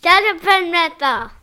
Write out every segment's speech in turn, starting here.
Shut up and wrestle.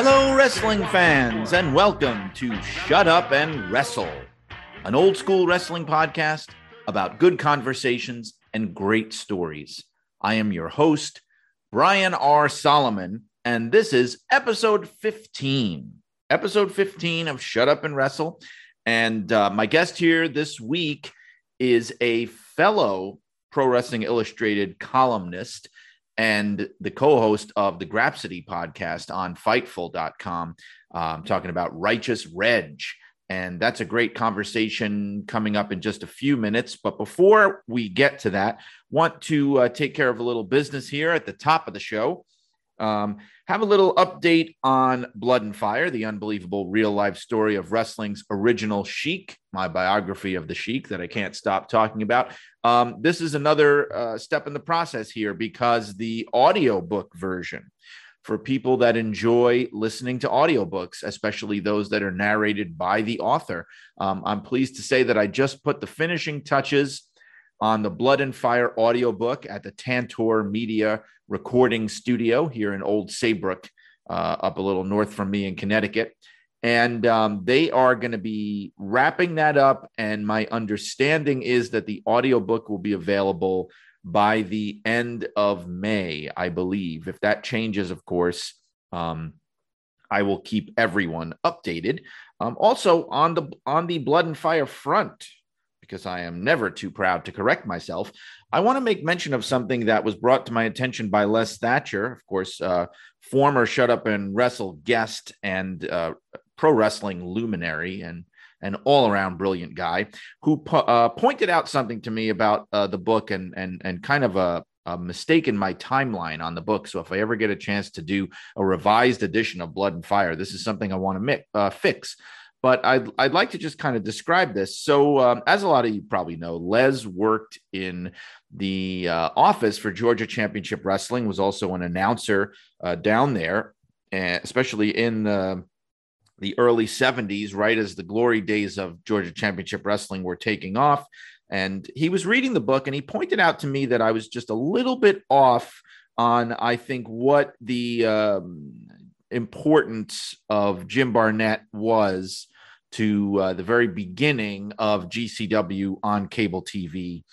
Hello, wrestling fans, and welcome to Shut Up and Wrestle, an old school wrestling podcast about good conversations and great stories. I am your host, Brian R. Solomon, and this is episode 15. Episode 15 of Shut Up and Wrestle. And uh, my guest here this week is a fellow Pro Wrestling Illustrated columnist and the co-host of the Grapsody podcast on Fightful.com. I'm talking about Righteous Reg. And that's a great conversation coming up in just a few minutes. But before we get to that, want to uh, take care of a little business here at the top of the show. Um, have a little update on Blood and Fire, the unbelievable real life story of wrestling's original Sheik, my biography of the Sheik that I can't stop talking about. Um, this is another uh, step in the process here because the audiobook version for people that enjoy listening to audiobooks, especially those that are narrated by the author, um, I'm pleased to say that I just put the finishing touches on the Blood and Fire audiobook at the Tantor Media Recording Studio here in Old Saybrook, uh, up a little north from me in Connecticut. And um, they are going to be wrapping that up. And my understanding is that the audiobook will be available by the end of May, I believe. If that changes, of course, um, I will keep everyone updated. Um, also on the on the Blood and Fire front, because I am never too proud to correct myself. I want to make mention of something that was brought to my attention by Les Thatcher, of course, uh, former Shut Up and Wrestle guest and uh, pro wrestling luminary and an all around brilliant guy who po- uh, pointed out something to me about uh, the book and and and kind of a, a mistake in my timeline on the book. So if I ever get a chance to do a revised edition of Blood and Fire, this is something I want to mi- uh, fix but I'd, I'd like to just kind of describe this. So, um, as a lot of you probably know, Les worked in the uh, office for Georgia Championship Wrestling, was also an announcer uh, down there, especially in the, the early 70s, right as the glory days of Georgia Championship Wrestling were taking off. And he was reading the book and he pointed out to me that I was just a little bit off on, I think, what the. Um, importance of Jim Barnett was to uh, the very beginning of GCW on cable TV.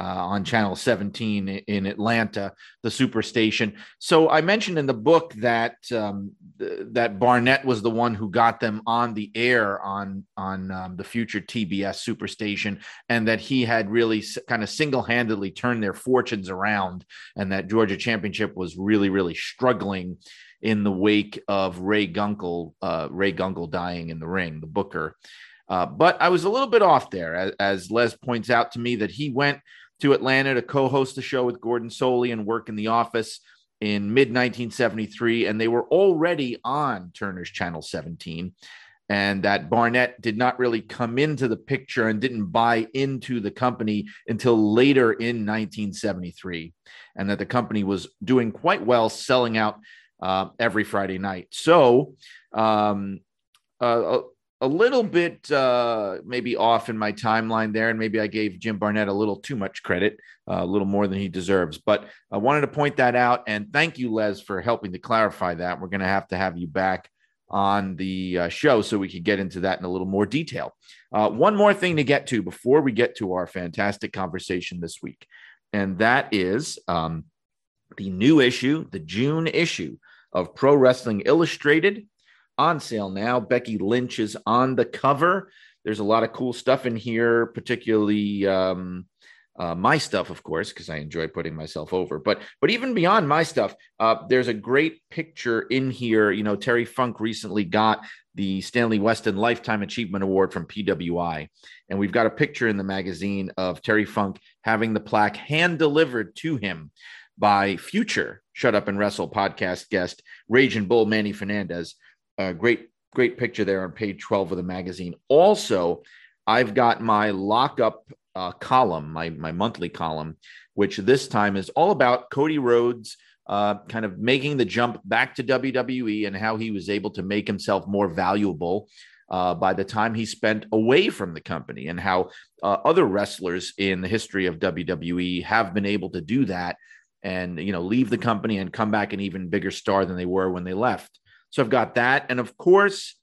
Uh, on channel 17 in Atlanta, the superstation. So I mentioned in the book that um, th- that Barnett was the one who got them on the air on on um, the future TBS superstation, and that he had really s- kind of single handedly turned their fortunes around, and that Georgia Championship was really really struggling in the wake of Ray Gunkel, uh, Ray Gunkel dying in the ring, the Booker. Uh, but I was a little bit off there, as, as, Les points out to me that he went to Atlanta to co-host the show with Gordon Solie and work in the office in mid 1973, and they were already on Turner's Channel 17. And that Barnett did not really come into the picture and didn't buy into the company until later in 1973, and that the company was doing quite well, selling out uh, every Friday night. So, um, uh, a, little bit uh, maybe off in my timeline there, and maybe I gave Jim Barnett a little too much credit, uh, a little more than he deserves. But I wanted to point that out, and thank you, Les, for helping to clarify that. We're going to have to have you back on the uh, show so we can get into that in a little more detail. Uh, one more thing to get to before we get to our fantastic conversation this week, and that is um, the new issue, the June issue of Pro Wrestling Illustrated on sale now. Becky Lynch is on the cover. There's a lot of cool stuff in here, particularly um, uh, my stuff, of course, because I enjoy putting myself over. But but even beyond my stuff, uh, there's a great picture in here. You know, Terry Funk recently got the Stanley Weston Lifetime Achievement Award from PWI, and we've got a picture in the magazine of Terry Funk having the plaque hand delivered to him by future Shut Up and Wrestle podcast guest Raging Bull Manny Fernandez. A great great picture there on page 12 of the magazine. Also, I've got my lockup uh, column, my my monthly column, which this time is all about Cody Rhodes uh, kind of making the jump back to WWE and how he was able to make himself more valuable uh, by the time he spent away from the company, and how uh, other wrestlers in the history of WWE have been able to do that and you know leave the company and come back an even bigger star than they were when they left. So I've got that, and of course,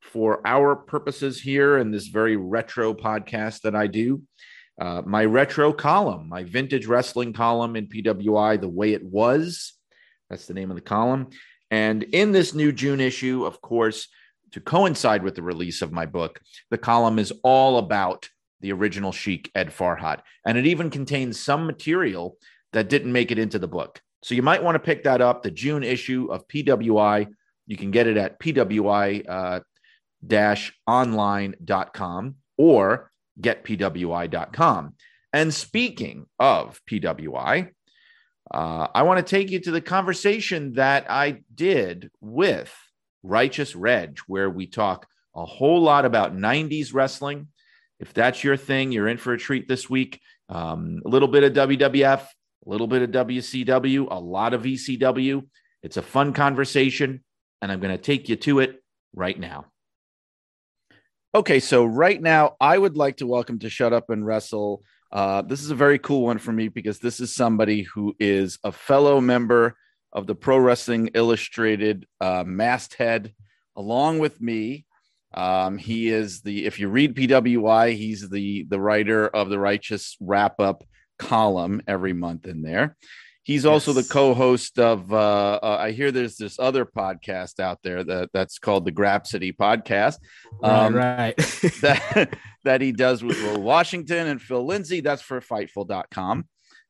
for our purposes here in this very retro podcast that I do, uh, my retro column, my vintage wrestling column in PWI, The Way It Was. That's the name of the column. And in this new June issue, of course, to coincide with the release of my book, the column is all about the original Sheik, Ed Farhat. And it even contains some material that didn't make it into the book. So you might want to pick that up, the June issue of PWI. You can get it at PWI uh, or getpwi.com. And speaking of PWI, uh, I want to take you to the conversation that I did with Righteous Reg, where we talk a whole lot about 90s wrestling. If that's your thing, you're in for a treat this week. Um, a little bit of WWF, a little bit of WCW, a lot of ECW. It's a fun conversation, and I'm going to take you to it right now. Okay, so right now, I would like to welcome to Shut Up and Wrestle. Uh, this is a very cool one for me because this is somebody who is a fellow member of the Pro Wrestling Illustrated uh, masthead, along with me. Um, he is the if you read PWI, he's the the writer of the Righteous Wrap Up column every month in there. He's also yes. the co-host of. Uh, uh, I hear there's this other podcast out there that that's called the Grapsody podcast. Um, right, right. that that he does with Will Washington and Phil Lindsay. That's for Fightful.com.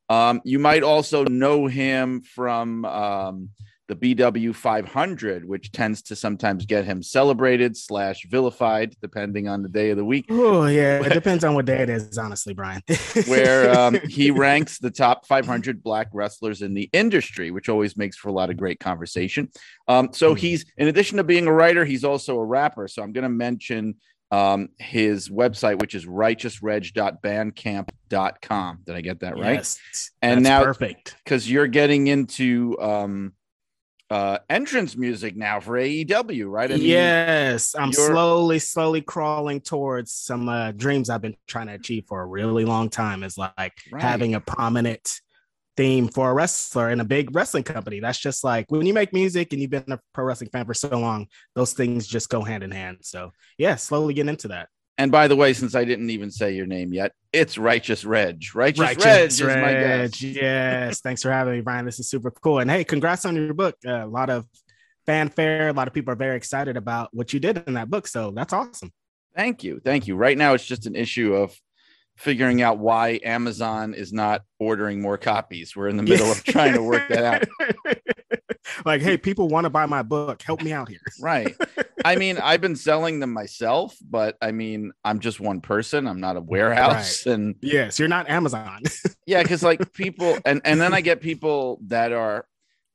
Um, you might also know him from um, the BW 500, which tends to sometimes get him celebrated slash vilified, depending on the day of the week. Oh yeah, it depends on what day it is, honestly, Brian. where um, he ranks the top 500 black wrestlers in the industry, which always makes for a lot of great conversation. Um, so hmm. he's, in addition to being a writer, he's also a rapper. So I'm going to mention um, his website, which is righteousreg.bandcamp.com. Did I get that right? Yes, and now perfect because you're getting into um, uh entrance music now for AEW, right? I mean, yes, I'm slowly, slowly crawling towards some uh, dreams I've been trying to achieve for a really long time. Is like right. having a prominent theme for a wrestler in a big wrestling company. That's just like when you make music and you've been a pro wrestling fan for so long, those things just go hand in hand. So yeah, slowly getting into that. And by the way, since I didn't even say your name yet, it's Righteous Reg. Righteous, Righteous Reg, Reg is my guest. Yes. Thanks for having me, Brian. This is super cool. And hey, congrats on your book. Uh, a lot of fanfare. A lot of people are very excited about what you did in that book. So that's awesome. Thank you. Thank you. Right now, it's just an issue of figuring out why Amazon is not ordering more copies. We're in the middle of trying to work that out. like, hey, people want to buy my book. Help me out here. right. I mean, I've been selling them myself, but I mean, I'm just one person. I'm not a warehouse. Right. And yes, you're not Amazon. yeah, because like people and and then I get people that are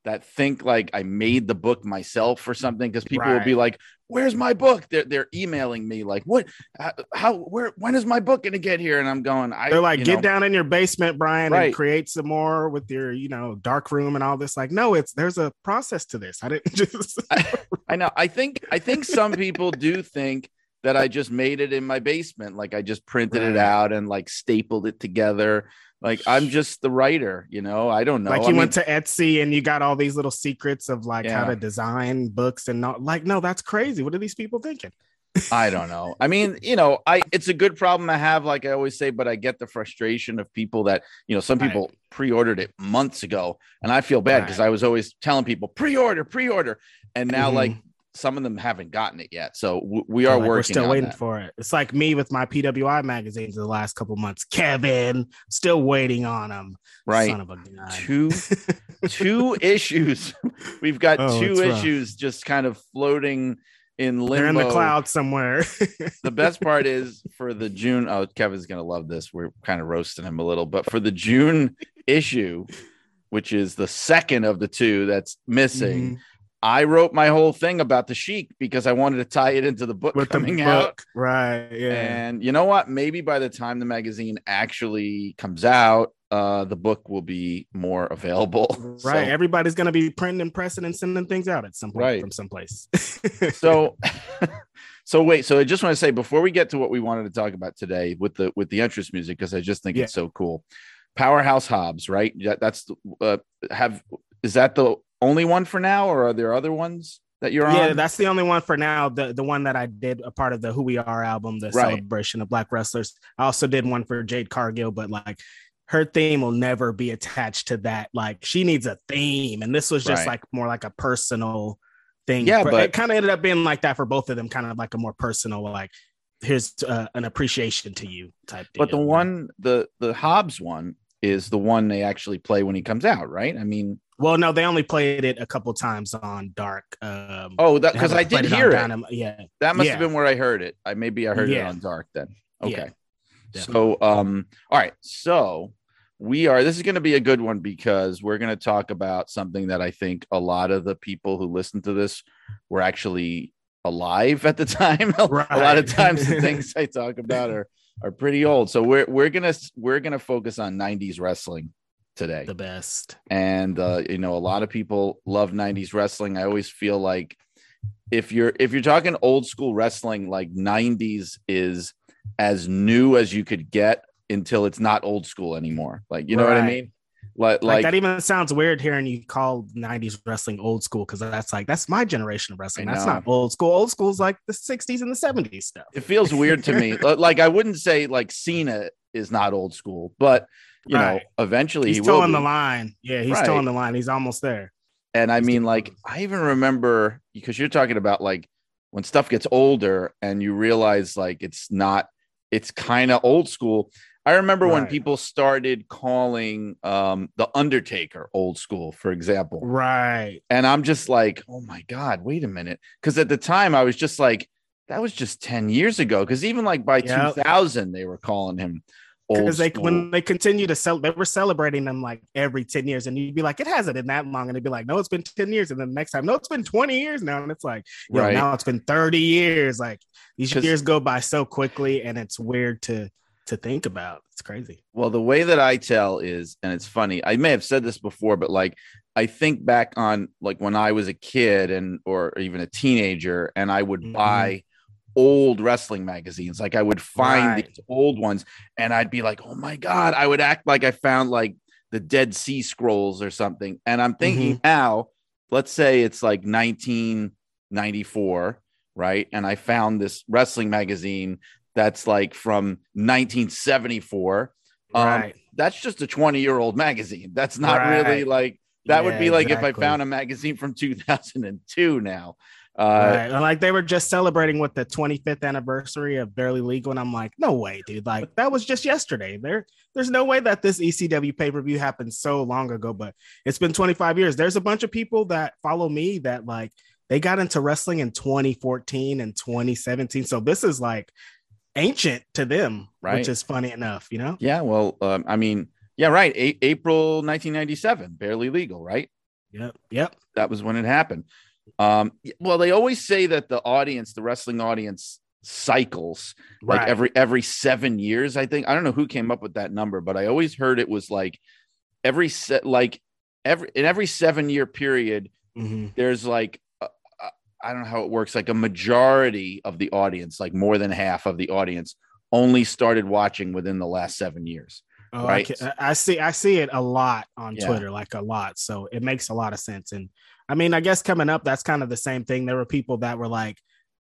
that think like I made the book myself or something because people right. will be like, "Where's my book?" They're they're emailing me like, "What? How? Where? When is my book gonna get here?" And I'm going, "I." They're like, "Get know. down in your basement, Brian, right. and create some more with your you know dark room and all this." Like, no, it's there's a process to this. I didn't just. I, I know. I think I think some people do think that I just made it in my basement, like I just printed right. it out and like stapled it together like I'm just the writer, you know. I don't know. Like you I mean, went to Etsy and you got all these little secrets of like yeah. how to design books and not like no, that's crazy. What are these people thinking? I don't know. I mean, you know, I it's a good problem to have, like I always say, but I get the frustration of people that you know. Some people right. pre-ordered it months ago, and I feel bad because right. I was always telling people pre-order, pre-order, and now mm-hmm. like some of them haven't gotten it yet. So w- we are Like, working. we're still waiting that. for it. It's like me with my PWI magazines the last couple months. Kevin, still waiting on them. right. Son of a gun. Two two issues. We've got Oh, two it's rough. issues just kind of floating in limbo. They're in the cloud somewhere. the best part is for the June. Oh, Kevin's gonna love this. We're kind of roasting him a little, but for the June issue, which is the second of the two that's missing, Mhm. I wrote my whole thing about the Sheik because I wanted to tie it into the book with the coming book. out. Right. Yeah. And you know what? Maybe by the time the magazine actually comes out, uh, the book will be more available. right. So- Everybody's gonna be printing and pressing and sending things out at some point Right. from someplace. so so wait so i just want to say before we get to what we wanted to talk about today with the with the entrance music because i just think Yeah. it's so cool powerhouse hobbs right that, that's the- uh, have is that the only one for now or are there other ones that you're yeah, on Yeah, that's the only one for now. The the one that I did a part of the Who We Are album, the Right. celebration of Black wrestlers. I also did one for Jade Cargill, but like her theme will never be attached to that. Like she needs a theme, and this was just Right. like more like a personal thing. Yeah, but- it kind of ended up being like that for both of them. Kind of like a more personal, like here's uh, an appreciation to you type. but the one the the hobbs one is the one they actually play when he comes out right i mean well, no, they only played it a couple times on Dark. Um, oh that because i did hear it Dynam- Yeah, that must yeah. have been where i heard it i maybe i heard it on dark then okay definitely. So, um, all right. So we are. This is going to be a good one because we're going to talk about something that I think a lot of the people who listen to this were actually alive at the time. a lot of times the things I talk about are are pretty old. So we're we're gonna we're gonna focus on '90s wrestling today. The best. and uh, you know a lot of people love 90s wrestling. I always feel like if you're if you're talking old school wrestling like 90s is as new as you could get until it's not old school anymore. Like you know what i mean? Like like, like that even sounds weird hearing you call 90s wrestling old school because that's like that's my generation of wrestling. That's not old school. Old school is like the 60s and the 70s stuff. It feels weird to me. Like i wouldn't say like cena is not old school but you Right. know eventually he's he will towing the line yeah he's Right. towing the line he's almost there And I He's mean, like, close. I even remember because you're talking about like when stuff gets older and you realize like it's not, it's kind of old school. I remember when people started calling um, The Undertaker old school, for example. right And I'm just like, oh my God, wait a minute. Because at the time I was just like, that was just 10 years ago. Because even like by Yep. 2000, they were calling him because they school. when they continue to sell they were celebrating them like every 10 years and you'd be like it hasn't been that long and they'd be like no it's been 10 years and then the next time no it's been 20 years now and it's like yo, Right. now it's been 30 years like these years go by so quickly and it's weird to to think about it's crazy Well, the way that I tell is, and it's funny, I may have said this before, but like I think back on like when I was a kid and or even a teenager, and I would Mhm. buy old wrestling magazines. Like I would find Right. these old ones and I'd be like, oh my God, I would act like I found like the Dead Sea Scrolls or something. And I'm thinking now, let's say it's like 1994, right? And I found this wrestling magazine that's like from 1974 um, right that's just a 20 year old magazine. That's not Right. really like that would be like if I found a magazine from 2002 now. Uh, right. And like they were just celebrating with the 25th anniversary of Barely Legal, and I'm like, no way, dude. Like that was just yesterday. There, there's no way that this ECW pay per view happened so long ago, but it's been 25 years. There's a bunch of people that follow me that like they got into wrestling in 2014 and 2017. So this is like ancient to them, Right. which is funny enough, you know? Yeah, well, um, I mean, yeah, right. A- April 1997, barely legal, right? Yep. Yep. That was when it happened. Um, well, they always say that the audience, the wrestling audience, cycles like every every seven years. I think I don't know who came up with that number, but I always heard it was like every set, like every in every seven year period, Mhm. there's like I don't know how it works. Like a majority of the audience, like more than half of the audience, only started watching within the last seven years. Oh, Right. I, I see. I see it a lot on Yeah. Twitter, like a lot. So it makes a lot of sense. And I mean, I guess coming up, that's kind of the same thing. There were people that were like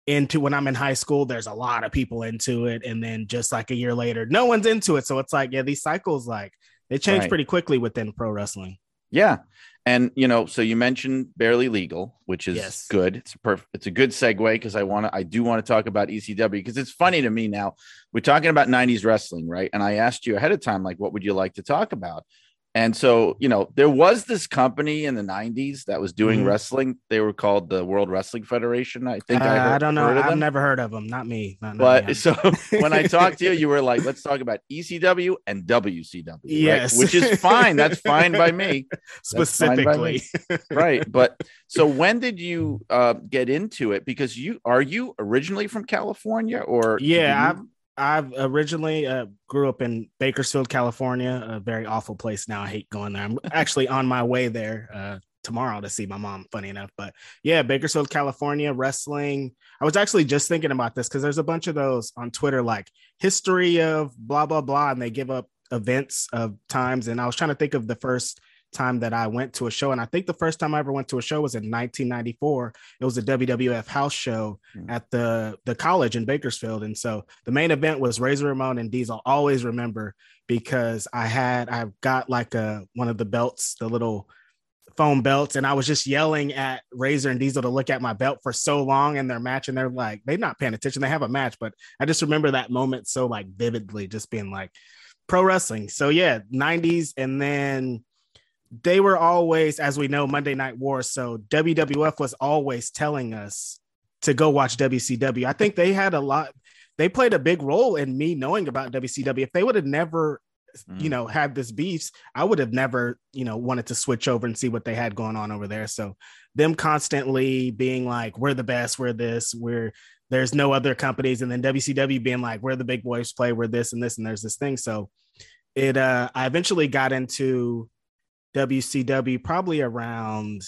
into when I'm in high school. There's a lot of people into it, and then just like a year later, no one's into it. So it's like, yeah, these cycles like they change Right. pretty quickly within pro wrestling. Yeah. and you know, so you mentioned barely legal, which is Yes. good. It's a perfect. It's a good segue because I want to. I do want to talk about ECW because it's funny to me now. We're talking about '90s wrestling, right? And I asked you ahead of time, like, what would you like to talk about? And so, you know, there was this company in the '90s that was doing Mhm. wrestling. They were called the World Wrestling Federation. I think Uh, I, heard, I don't know. I've them. never heard of them. Not me. Not, But me. so when I talked to you, you were like, let's talk about ECW and WCW. right? Yes. Which is fine. That's fine by me. Fine by me. specifically. Right. But so when did you uh, get into it? Because you are you originally from California or Yeah, you- I've originally uh, grew up in Bakersfield, California, a very awful place now. I hate going there. I'm actually on my way there uh, tomorrow to see my mom, funny enough. But yeah, Bakersfield, California, wrestling. I was actually just thinking about this because there's a bunch of those on Twitter, like history of blah, blah, blah, and they give up events of times. And I was trying to think of the first time that I went to a show. And I think the first time I ever went to a show was in 1994. It was a WWF house show Hmm. at the the college in Bakersfield. And so the main event was Razor Ramon and Diesel. I'll always remember because I had I got like a one of the belts, the little foam belts, and I was just yelling at Razor and Diesel to look at my belt for so long in their match. And they're like, they're not paying attention. They have a match, but I just remember that moment so like vividly, just being like pro wrestling. So yeah, 90s, and then they were always, as we know, Monday Night War. So WWF was always telling us to go watch WCW. I think they had a lot, they played a big role in me knowing about WCW. If they would have never, you Mm. know, had this beefs, I would have never, you know, wanted to switch over and see what they had going on over there. So them constantly being like, we're the best, we're this, we're there's no other companies, and then WCW being like, we're the big boys play, we're this and this, and there's this thing. So it uh I eventually got into WCW probably around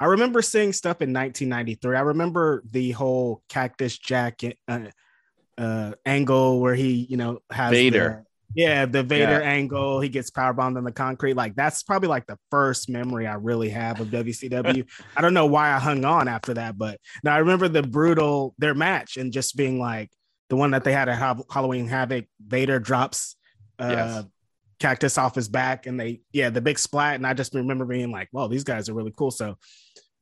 I remember seeing stuff in 1993. I remember the whole Cactus Jack uh, uh, angle where he, you know, has Vader. the- yeah, the Vader Yeah. angle. He gets power bombed on the concrete. Like that's probably like the first memory I really have of WCW. I don't know why I hung on after that, but now I remember the brutal their match and just being like the one that they had at Halloween Havoc. Vader drops uh, Yes. Cactus off his back and they yeah the big splat. And i just remember being like well these guys are really cool. So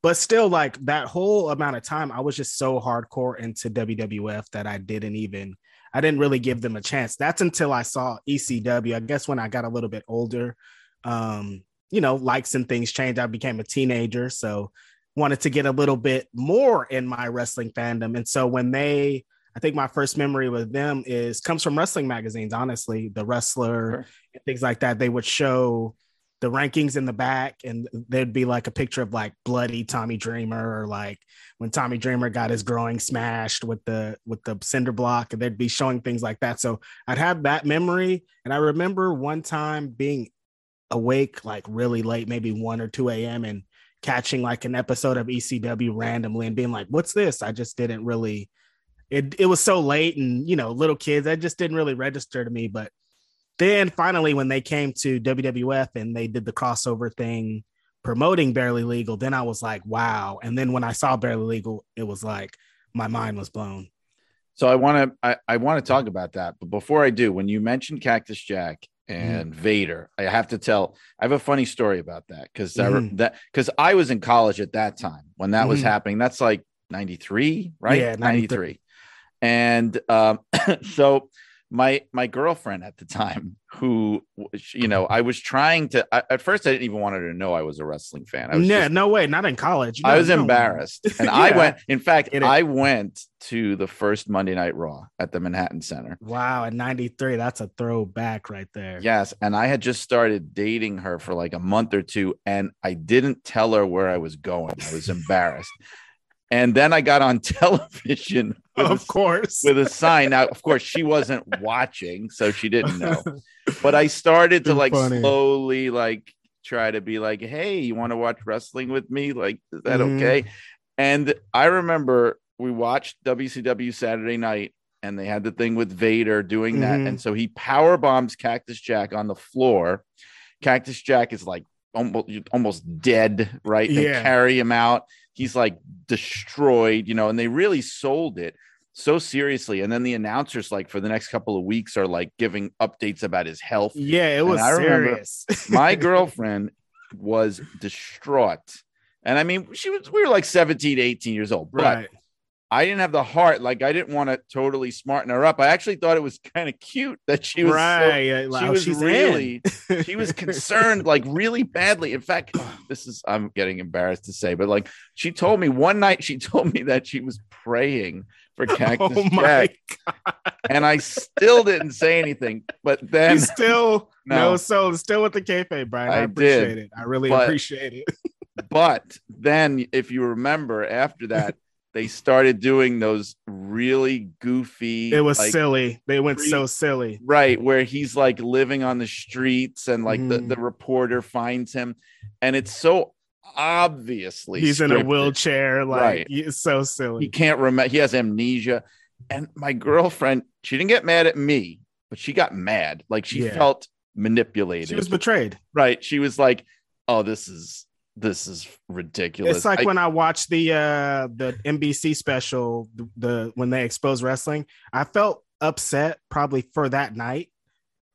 but still like that whole amount of time i was just so hardcore into wwf that i didn't even i didn't really give them a chance. That's until i saw ecw i guess when i got a little bit older um you know likes and things changed. I became a teenager so wanted to get a little bit more in my wrestling fandom. And so when they I think my first memory with them is comes from wrestling magazines. Honestly, the wrestler Sure. and things like that. They would show the rankings in the back, and there'd be like a picture of like bloody Tommy Dreamer, or like when Tommy Dreamer got his groin smashed with the with the cinder block, and they'd be showing things like that. So I'd have that memory, and I remember one time being awake like really late, maybe one or two a.m. and catching like an episode of ECW randomly and being like, "What's this?" I just didn't really it it was so late and you know little kids that just didn't really register to me but then finally when they came to WWF and they did the crossover thing promoting barely legal then I was like wow and then when I saw barely legal it was like my mind was blown So I want to I, I want to talk about that, but before I do, when you mentioned Cactus Jack and Vader, I have to tell I have a funny story about that because Mhm. that because I was in college at that time when that was Mhm. happening. That's like ninety three, right? Yeah, 93. And um, so my my girlfriend at the time, who you know, I was trying to. I, at first, I didn't even want her to know I was a wrestling fan. I was no just- no way not in college I was no. embarrassed. And I went, in fact, I went to the first Monday Night Raw at the Manhattan Center. wow at 93 that's a throwback right there Yes. And I had just started dating her for like a month or two, and I didn't tell her where I was going. I was embarrassed. And then I got on television of a, course with a sign. Now, of course, she wasn't watching, so she didn't know. But I started to like funny. slowly like try to be like, hey, you want to watch wrestling with me? Like, is that Mhm. okay? And I remember we watched WCW Saturday night and they had the thing with Vader doing that. Mhm. And so he power bombs Cactus Jack on the floor. Cactus Jack is like almost almost dead, right? They Yeah. carry him out. He's like destroyed, you know, and they really sold it so seriously. And then the announcers, like for the next couple of weeks, are like giving updates about his health. yeah it was I remember serious My girlfriend was distraught. And I mean, she was we were like 17, 18 years old, but Right. I didn't have the heart. Like I didn't want to totally smarten her up. I actually thought it was kind of cute that she was right. like, she oh, was she's really she was concerned like really badly in fact this is i'm getting embarrassed to say but like she told me one night she told me that she was praying for oh cactus oh my jack and i still didn't say anything but then You still No. no, so still with the kayfabe, Brian. I, I appreciate did, it. I really but- appreciate it. but then if you remember after that they started doing those really goofy It was like, silly. They went so silly. right where he's like living on the streets and like Mhm. the, the reporter finds him and it's so obviously He's in a wheelchair, like Right. it's so silly. he can't remember he has amnesia and my girlfriend she didn't get mad at me but she got mad like she Yeah. felt manipulated She was betrayed. right she was like oh this is this is ridiculous It's like I- when I watched the uh the NBC special, the, the when they exposed wrestling. I felt upset probably for that night.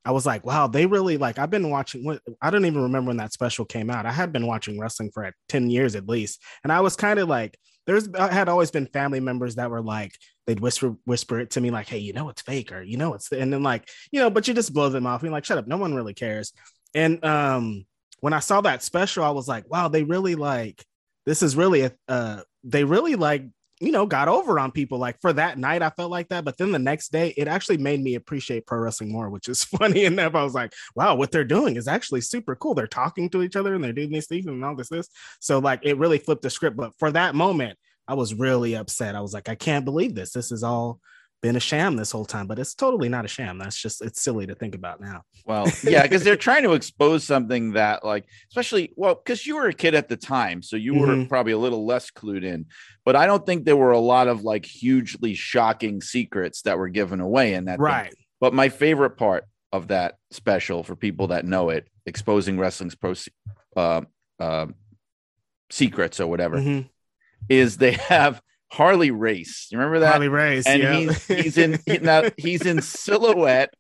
I was like, wow, they really like. I've been watching. I don't even remember when that special came out. I had been watching wrestling for uh, ten years at least, and I was kind of like, there's I had always been family members that were like, they'd whisper whisper it to me like, hey, you know it's fake, or you know it's, and then like, you know, but you just blow them off. You're like, shut up, no one really cares. And um, when I saw that special, I was like, wow, they really like this is really a uh they really like you know got over on people. Like for that night i felt like that but then the next day it actually made me appreciate pro wrestling more which is funny enough. I was like wow what they're doing is actually super cool. They're talking to each other and they're doing these things and all this this. So like it really flipped the script but for that moment i was really upset. I was like i can't believe this. This is all been a sham this whole time but it's totally not a sham that's just it's silly to think about now Well, yeah, because they're trying to expose something that, like, especially, well, because you were a kid at the time, so you were Mhm. probably a little less clued in. But I don't think there were a lot of like hugely shocking secrets that were given away in that. thing. right But my favorite part of that special, for people that know it, exposing wrestling's pro uh, uh, secrets or whatever, Mhm. is they have Harley Race. You remember that? harley race and yeah. he's he's in he- now he's in silhouette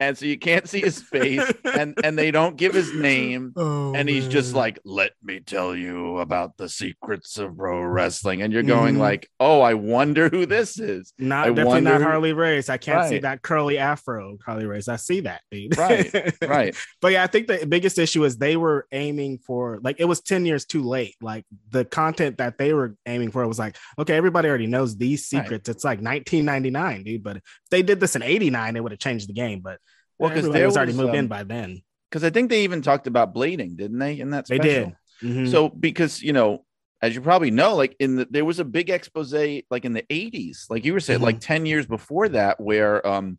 and so you can't see his face and and they don't give his name Oh, and he's just like let me tell you about the secrets of pro wrestling and you're going Mhm. like oh i wonder who this is Not I definitely not Harley Race. I can't see that curly afro Harley Race. I see that, dude. Right, right But yeah, I think the biggest issue is they were aiming for like it was 10 years too late. Like the content that they were aiming for was like, okay, everybody already knows these Right. secrets. It's like 1999, dude. But they did this in 89, it would have changed the game. But Well, well, 'cause because there was already moved um, in by then. because i think they even talked about bleeding, didn't they in that They special? did. Mhm. so because you know as you probably know like in the there was a big expose like in the 80s like you were saying like 10 years before that where um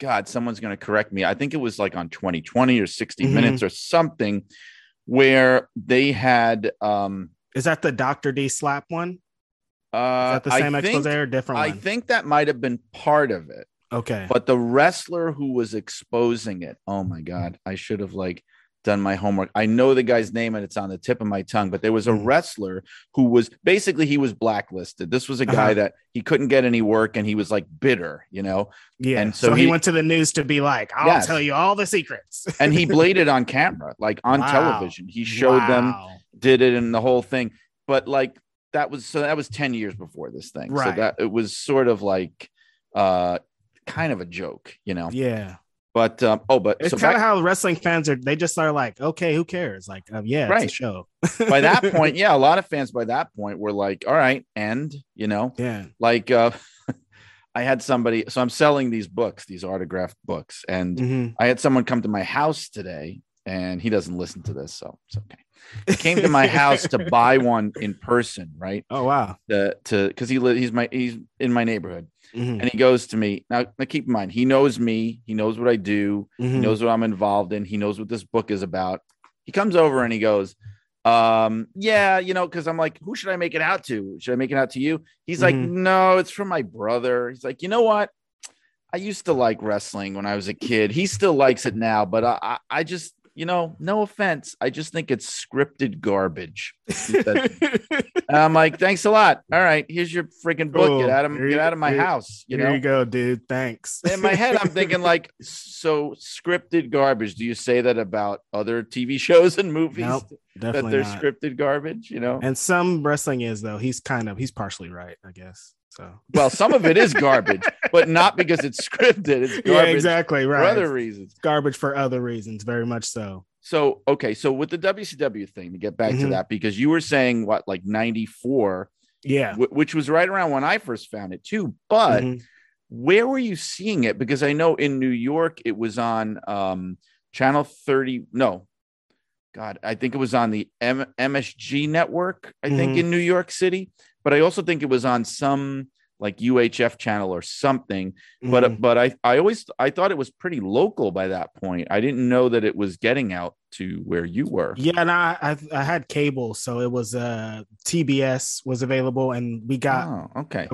god someone's going to correct me i think it was like on 2020 or 60 Mhm. minutes or something where they had um is that the Dr. D slap one? Is uh that the same I expose think, or different I one? think that might have been part of it okay. but the wrestler who was exposing it oh my god i should have like done my homework i know the guy's name and it's on the tip of my tongue but there was a Mhm. wrestler who was basically he was blacklisted this was a guy Uh-huh. that he couldn't get any work and he was like bitter you know yeah. and so, so he, he- went to the news to be like, I'll Yes. tell you all the secrets. and he bladed on camera like on Wow. television he showed them did it and the whole thing but like that was so that was 10 years before this thing right. so that it was sort of like uh kind of a joke you know Yeah. but um oh but It's so kind of how wrestling fans are. They just are like, okay, who cares? Like, uh, yeah, Right. it's a show. by that point, yeah, a lot of fans by that point were like, all right, and you know, yeah. like uh I had somebody, so I'm selling these books, these autographed books, and Mhm. I had someone come to my house today, and he doesn't listen to this, so it's okay. He came to my house to buy one in person, right? Oh wow. To to because he li- he's my he's in my neighborhood, Mhm. and he goes to me now. Now keep in mind, he knows me, he knows what I do, he Mhm. knows what I'm involved in. He knows what this book is about. He comes over and he goes, um, yeah, you know, because I'm like, who should I make it out to? Should I make it out to you? He's like, Mhm. no, it's from my brother. He's like, you know what? I used to like wrestling when I was a kid. He still likes it now, but I, I, I just you know, no offense. I just think it's scripted garbage. I'm like, thanks a lot. All right, here's your freaking book. Get out of here get out of my here, house. You here know, you go, dude. Thanks. in my head, I'm thinking like, so scripted garbage. Do you say that about other TV shows and movies? Nope, that they're not. scripted garbage. You know, And some wrestling is though. He's kind of he's partially right, I guess. So well, some of it is garbage, but not because it's scripted. It's garbage yeah, exactly for other reasons. It's garbage for other reasons, very much so. So okay, so with the WCW thing, to get back to Mhm. that, because you were saying what like '94, Yeah. wh- which was right around when I first found it too. But Mhm. where were you seeing it? Because I know in New York it was on um, channel 30. No, God, I think it was on the M- MSG network. I think Mhm. in New York City, but I also think it was on some like UHF channel or something. But Mhm. but I I always I thought it was pretty local by that point. I didn't know that it was getting out to where you were. yeah, and I, I I had cable, so it was uh TBS was available, and we got Oh, okay.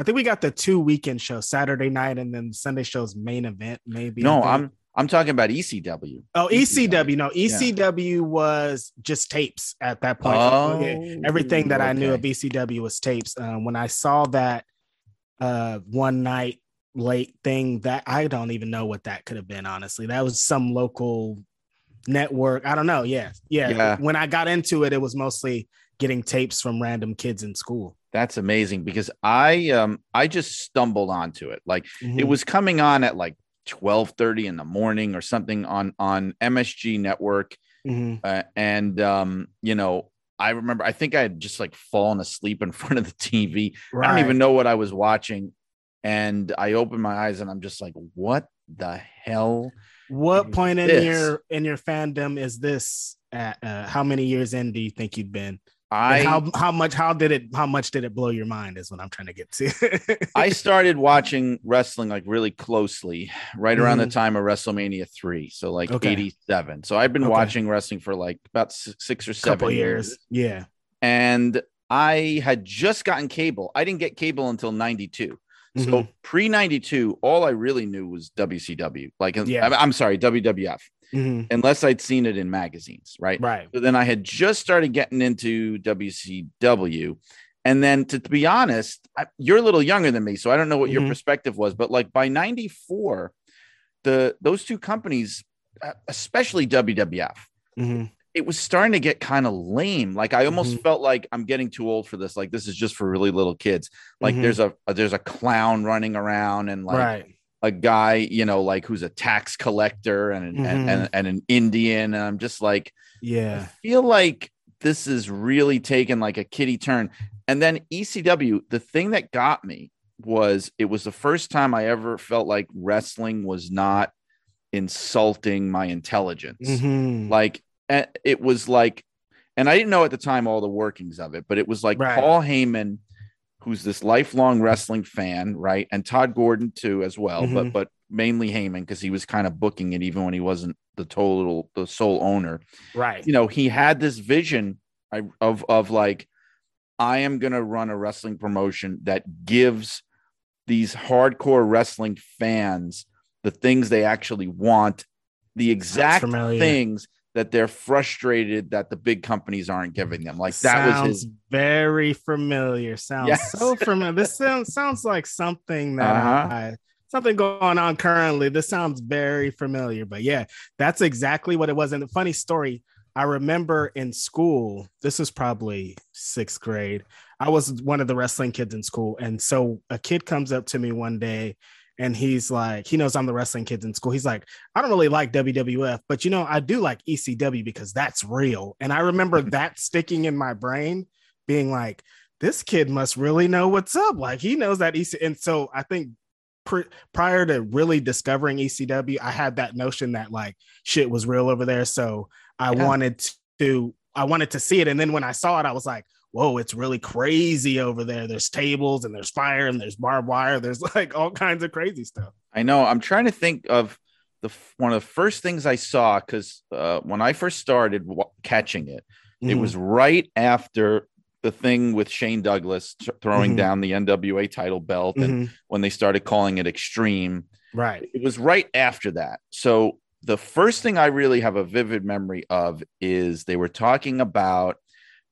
I think we got the two weekend show Saturday night, and then Sunday show's main event. Maybe No. I'm I'm talking about ECW. Oh, ECW. No, Yeah. ECW was just tapes at that point. Oh, Everything that I knew of okay. ECW was tapes. Um, when I saw that uh, one night late thing, that I don't even know what that could have been. Honestly, that was some local network. I don't know. Yeah, yeah. Yeah. When I got into it, it was mostly getting tapes from random kids in school. That's amazing because I um I just stumbled onto it. Like it Mhm. was coming on at like 12:30 in the morning or something on on MSG network Mhm. uh, and um you know I remember I think I had just like fallen asleep in front of the TV. I don't even know what I was watching and I opened my eyes and I'm just like what the hell? What point in your in your fandom is this? At uh, how many years in do you think you'd been? I how how much how did it how much did it blow your mind is what I'm trying to get to. I started watching wrestling like really closely right around the Mhm. time of WrestleMania 3. So like Okay. 87. So I've been Okay. watching wrestling for like about six, six or seven couple years. years. Yeah. And I had just gotten cable. I didn't get cable until 92. So Mhm. pre 92, all I really knew was WCW. Like, Yeah. I'm sorry, WWF, Mhm. unless I'd seen it in magazines, right? right. So then I had just started getting into WCW. And then to, to be honest, I, you're a little younger than me, so I don't know what your Mhm. perspective was, but like by 94, the those two companies, uh, especially WWF, Mhm. it was starting to get kind of lame. Like I almost Mhm. felt like I'm getting too old for this. Like this is just for really little kids. Like Mhm. there's a, a there's a clown running around and like right. A guy, you know, like who's a tax collector and an, and, Mhm. and, and an Indian. And I'm just like, yeah, I feel like this is really taking like a kitty turn. And then ECW, the thing that got me was it was the first time I ever felt like wrestling was not insulting my intelligence. Mhm. Like it was like, and I didn't know at the time all the workings of it, but it was like Right. Paul Heyman, who's this lifelong wrestling fan, right? And Todd Gordon too, as well, but Mhm. but mainly Heyman because he was kind of booking it even when he wasn't the total the sole owner Right. you know, he had this vision of of like, I am gonna run a wrestling promotion that gives these hardcore wrestling fans the things they actually want, the exact things that they're frustrated that the big companies aren't giving them. Like that was his very familiar. Sounds Yes. so familiar. This sounds sounds like something that Uh-huh. I, something going on currently. This sounds very familiar. But yeah, that's exactly what it was. And the funny story, I remember in school, this was probably sixth grade. I was one of the wrestling kids in school. And so a kid comes up to me one day and he's like, he knows I'm the wrestling kids in school. He's like, I don't really like WWF, but you know, I do like ECW because that's real. And I remember that sticking in my brain, being like, this kid must really know what's up. Like he knows that EC. And so I think pri prior to really discovering ECW, I had that notion that like shit was real over there. So I Yeah. wanted to, I wanted to see it. And then when I saw it, I was like, whoa, it's really crazy over there. There's tables and there's fire and there's barbed wire. There's like all kinds of crazy stuff. I know. I'm trying to think of the one of the first things I saw because uh, when I first started w- catching it, it Mhm. was right after the thing with Shane Douglas t- throwing Mhm. down the NWA title belt, and Mhm. when they started calling it Extreme, right. it was right after that. So the first thing I really have a vivid memory of is they were talking about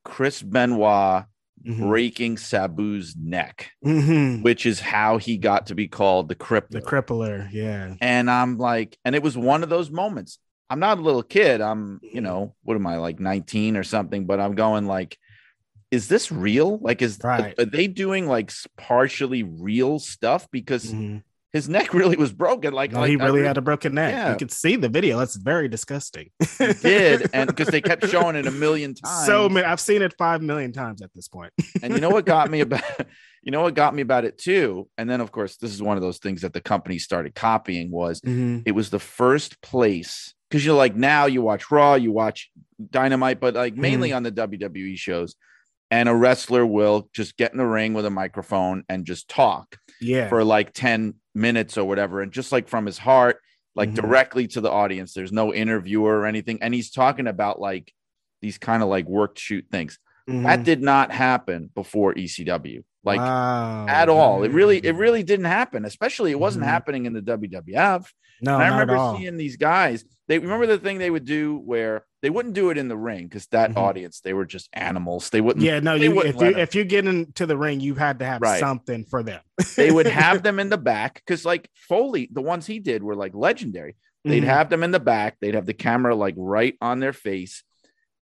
Chris Benoit Mhm. breaking Sabu's neck, Mhm. which is how he got to be called the Crippler. The crippler, yeah. and I'm like, and it was one of those moments. I'm not a little kid. I'm, you know, what am I like 19 or something? But I'm going like, is this real? Like, is Right. are they doing like partially real stuff? Because Mhm. His neck really was broken. Like, No, like, he really re- had a broken neck. Yeah. You could see the video. That's very disgusting. he did, and because they kept showing it a million times. so many. I've seen it five million times at this point. and you know what got me about you know what got me about it too and then of course this is one of those things that the company started copying was Mhm. it was the first place because you're like now you watch raw you watch dynamite but like mainly on the wwe shows and a wrestler will just get in the ring with a microphone and just talk Yeah. for like 10 minutes or whatever and just like from his heart like Mhm. directly to the audience there's no interviewer or anything and he's talking about like these kind of like work shoot things that Mhm. did not happen before ECW. Like Wow. at all. It really, it really didn't happen. Especially it wasn't Mhm. happening in the WWF. No, And I remember seeing these guys. They remember the thing they would do where they wouldn't do it in the ring because that Mhm. audience they were just animals. They wouldn't. Yeah, no. You wouldn't if you let 'em. if you get into the ring, you had to have Right. something for them. They would have them in the back because like Foley, the ones he did were like legendary. They'd Mhm. have them in the back. They'd have the camera like right on their face.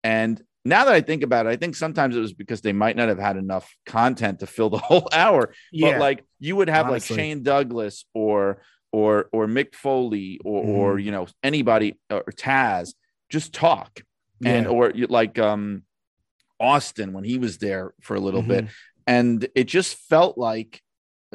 And now that I think about it, I think sometimes it was because they might not have had enough content to fill the whole hour. yeah. but like you would have honestly. like Shane Douglas or or or Mick Foley or or Mm-hmm. you know anybody or Taz just talk and or like um Austin when he was there for a little bit Mhm. and it just felt like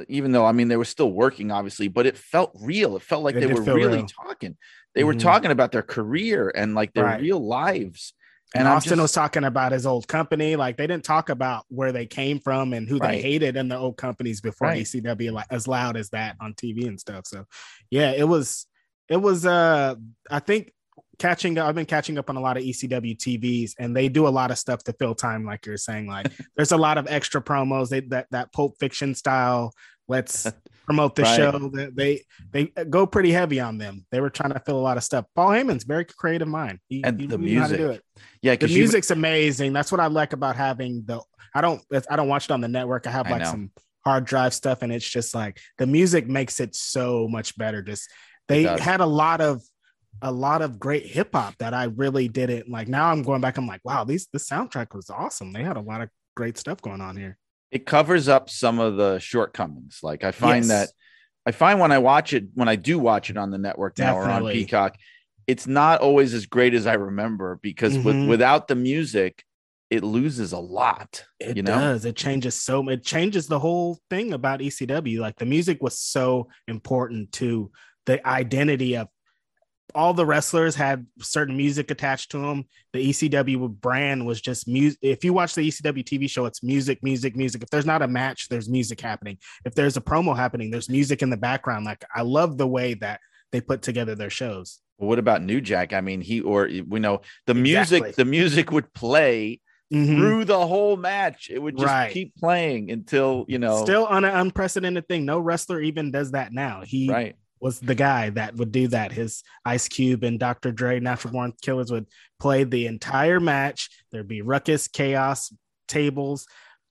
even though I mean they were still working obviously but it felt real it felt like It they were really real. talking they were Mhm. talking about their career and like their Right. real lives And, Austin just- was talking about his old company. Like they didn't talk about where they came from and who Right. they hated in their old companies before Right. ECW, like as loud as that on TV and stuff. So yeah, it was it was uh I think catching up, I've been catching up on a lot of ECW TVs and they do a lot of stuff to fill time, like you're saying. Like there's a lot of extra promos. They that that Pulp Fiction style. Let's promote the Right. show. They, they they go pretty heavy on them. They were trying to fill a lot of stuff. Paul Heyman's very creative mind. He, And he the knew how to do music. it yeah the because you music's amazing. That's what I like about having the. I don't. I don't watch it on the network. I have like know. some hard drive stuff, and it's just like the music makes it so much better. Just they had a lot of a lot of great hip hop that I really didn't like. Now I'm going back. I'm like, wow, these the soundtrack was awesome. They had a lot of great stuff going on here. It covers up some of the shortcomings. Like I find Yes. that I find when I watch it, when I do watch it on the network now or on Peacock, it's not always as great as I remember because with, Mhm. without the music, it loses a lot. It you know, does. It changes so. It changes the whole thing about ECW. Like the music was so important to the identity of all the wrestlers had certain music attached to them. The ECW brand was just music. If you watch the ECW TV show, it's music, music, music. If there's not a match, there's music happening. If there's a promo happening, there's music in the background. Like I love the way that they put together their shows. what about New Jack? I mean, he or we know the music, Exactly. the music would play Mhm. through the whole match. It would just Right. keep playing until you know. Still on an unprecedented thing. No wrestler even does that now. He right. Was the guy that would do that. His Ice Cube and Dr. Dre, Natural Born Killers would play the entire match. There'd be ruckus, chaos, tables,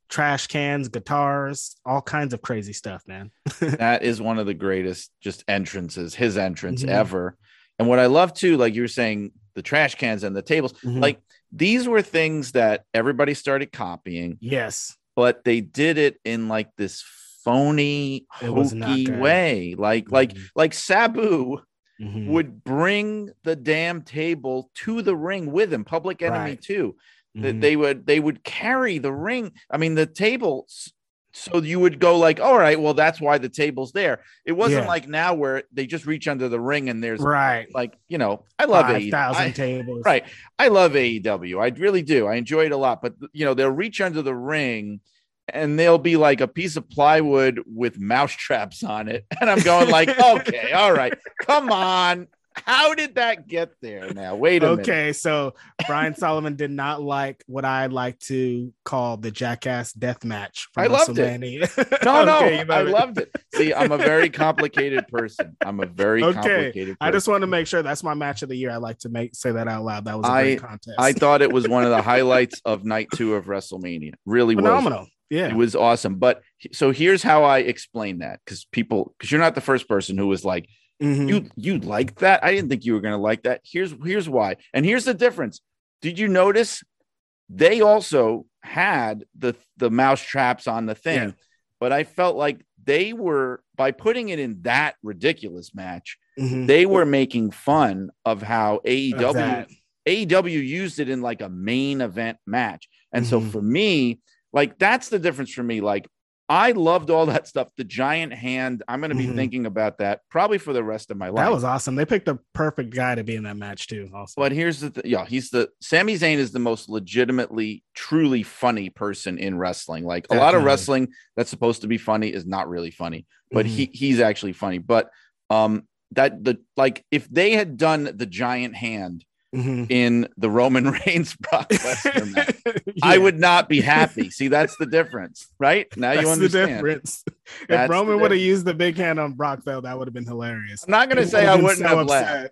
trash cans, guitars, all kinds of crazy stuff, man. that is one of the greatest just entrances, his entrance Mhm. ever. And what I love too, like you were saying, the trash cans and the tables, Mhm. like these were things that everybody started copying, yes, but they did it in like this phony, It was not hokey way. Like, like, Mhm. like Sabu Mhm. would bring the damn table to the ring with him, public enemy Right. too. That Mhm. they would they would carry the ring. I mean, the table. s- So you would go like, all right, well, that's why the table's there. It wasn't Yeah. like now where they just reach under the ring and there's right. like, you know, I love Five AEW. I- tables. Right. I love AEW. I really do. I enjoy it a lot. But you know, they'll reach under the ring and they'll be like a piece of plywood with mouse traps on it. And I'm going like, okay, all right, come on. How did that get there? Now, wait a okay, minute. Okay, so Brian Solomon did not like what I like to call the Jackass Death Match. I loved it. No, no, Okay, I it. loved it. See, I'm a very complicated person. I'm a very Okay, complicated. I just want to make sure that's my match of the year. I like to make say that out loud. That was a I- great contest. I thought it was one of the highlights of night two of WrestleMania. Really was. Yeah. It was awesome. But so here's how I explain that because people, because you're not the first person who was like, Mhm. you you like that. I didn't think you were gonna like that. Here's here's why. And here's the difference. Did you notice they also had the the mouse traps on the thing, Yeah. but I felt like they were by putting it in that ridiculous match, Mhm. they were making fun of how AEW that. AEW used it in like a main event match. And so Mhm. for me, like that's the difference for me. Like I loved all that stuff. The giant hand. I'm going to be Mhm. thinking about that probably for the rest of my life. That was awesome. They picked the perfect guy to be in that match too. Also, but here's the th- yeah, he's the Sami Zayn is the most legitimately, truly funny person in wrestling. Like a lot of wrestling that's supposed to be funny is not really funny, but Mhm. he he's actually funny. But um that the like if they had done the giant hand Mhm. in the Roman Reigns Brock Lesnar match, I would not be happy. See, that's the difference, right? Now That's you understand. the difference. If That's Roman would have used the big hand on Brock, though, that would have been hilarious. I'm not gonna say I wouldn't so have laughed.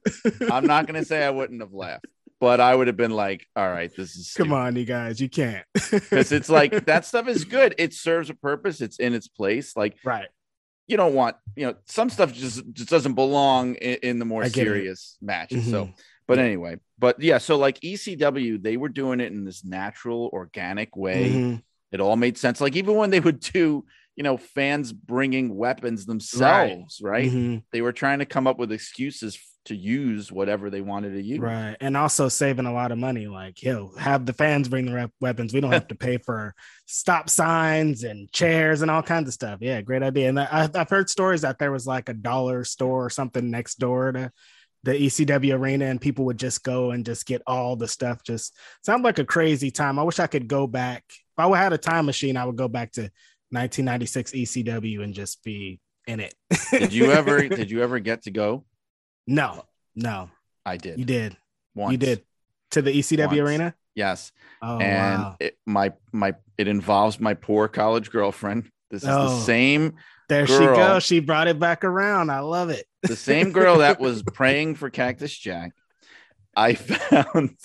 I'm not gonna say I wouldn't have laughed, but I would have been like, all right, this is Come on, you guys, you can't. because it's like that stuff is good. It serves a purpose. It's in its place. Like right. you don't want, you know, some stuff just just doesn't belong in, in the more get it. serious matches. So, Mhm. but anyway, but yeah, so like ECW, they were doing it in this natural, organic way. Mhm. It all made sense. Like even when they would do, you know, fans bringing weapons themselves, right? Mhm. They were trying to come up with excuses to use whatever they wanted to use. Right. And also saving a lot of money. Like, yo, have the fans bring the rep- weapons. We don't have to pay for stop signs and chairs and all kinds of stuff. Yeah, great idea. And I, I've heard stories that there was like a dollar store or something next door to the ECW arena, and people would just go and just get all the stuff. Just sounds like a crazy time. I wish I could go back. If I had a time machine, I would go back to 1996 ECW and just be in it. Did you ever did you ever get to go? no, no, I did. you did. Once. You did to the ECW Once. arena. Yes. Oh and wow! it, my my it involves my poor college girlfriend. This is the Oh. same There she goes. She brought it back around. I love it. The same girl that was praying for Cactus Jack. I found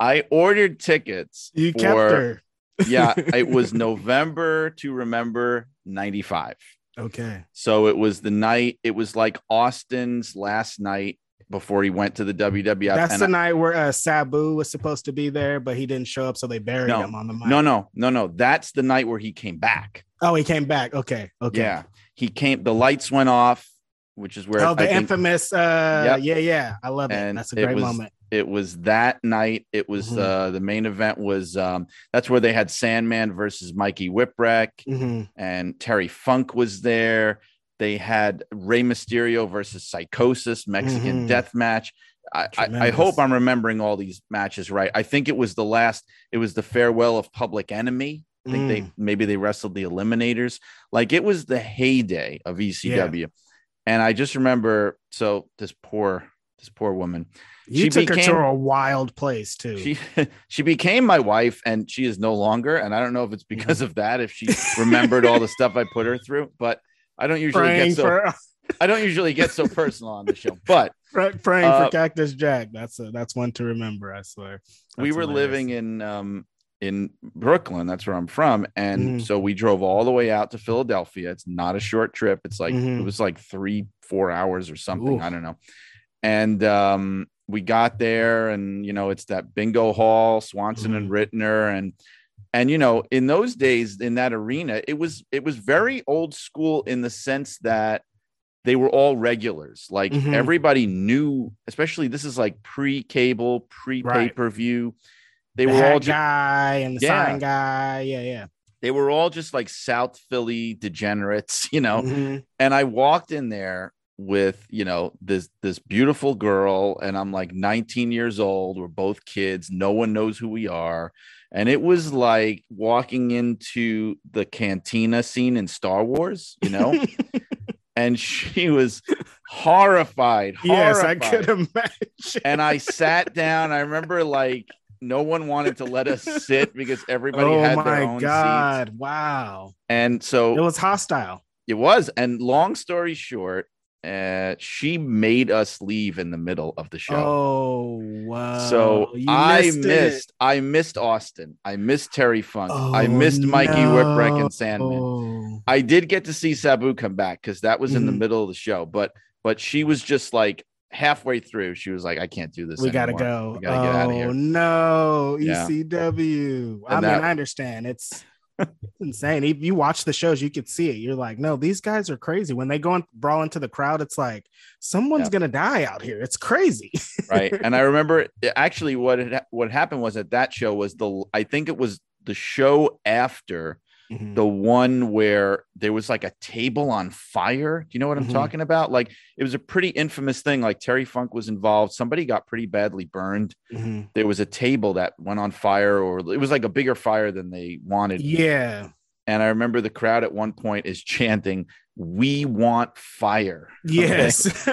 I ordered tickets. You for, kept her. yeah, it was November to remember 95. Okay. So it was the night, it was like Austin's last night before he went to the WWF. That's the I- night where uh, Sabu was supposed to be there, but he didn't show up, so they buried No. him on the mic. no, no, no, no. That's the night where he came back. Oh, he came back. Okay. Okay. Yeah. He came, the lights went off, which is where Oh, the I think infamous. Uh, Yep. yeah, yeah. I love it. And That's a great was- moment. it was that night. It was Mhm. uh the main event was um that's where they had Sandman versus Mikey Whipwreck Mhm. and Terry Funk was there. They had Rey Mysterio versus Psychosis Mexican Mhm. death match. I, I, I hope I'm remembering all these matches right. I think it was the last, it was the farewell of Public Enemy. I think they Mm. maybe they wrestled the Eliminators. Like it was the heyday of ECW. And I just remember so this poor, this poor woman. You She took her to a wild place too. She she became my wife and she is no longer. And I don't know if it's because of that, if she remembered all the stuff I put her through, but I don't usually praying get so for I don't usually get so personal on the show. But praying Uh, for Cactus Jack. That's a that's one to remember. I swear. we were hilarious. living in um in Brooklyn, that's where I'm from. And Mhm. so we drove all the way out to Philadelphia. It's not a short trip. It's like it Mhm. was like three, four hours or something. Oof. I don't know. And um we got there and you know it's that bingo hall, Swanson and Mm-hmm. Ritner and and you know in those days in that arena it was it was very old school in the sense that they were all regulars like Mhm. everybody knew especially this is like pre-cable pre-pay-per-view they the were all just guy and the Yeah. sign guy. Yeah, yeah. they were all just like south philly degenerates you know Mhm. and I walked in there with you know this this beautiful girl and I'm like 19 years old we're both kids no one knows who we are and it was like walking into the cantina scene in Star Wars you know and she was horrified. Yes, I could imagine. and I sat down. I remember like no one wanted to let us sit because everybody oh had their my own god! seats. Wow, And so it was hostile. It was. And long story short, uh, she made us leave in the middle of the show. Oh wow! so You I missed it. I missed Austin. I missed Terry Funk. I Oh, missed Mikey Whipwreck and Sandman. no. I did get to see Sabu come back because that was in the Mhm. middle of the show. But but she was just like halfway through. She was like, I can't do this. We gotta go. We gotta get out of Oh, here. No, Yeah. ECW. I And mean, I understand. It's, insane. If you watch the shows, you could see it. You're like, no, these guys are crazy. When they go and brawl into the crowd, it's like someone's Yeah. gonna die out here. It's crazy. right and i remember actually what had, what happened was at that show was the i think it was the show after Mhm. the one where there was like a table on fire do you know what i'm Mhm. talking about like it was a pretty infamous thing like terry funk was involved somebody got pretty badly burned Mhm. there was a table that went on fire or it was like a bigger fire than they wanted Yeah. And i remember the crowd at one point is chanting we want fire? Yes.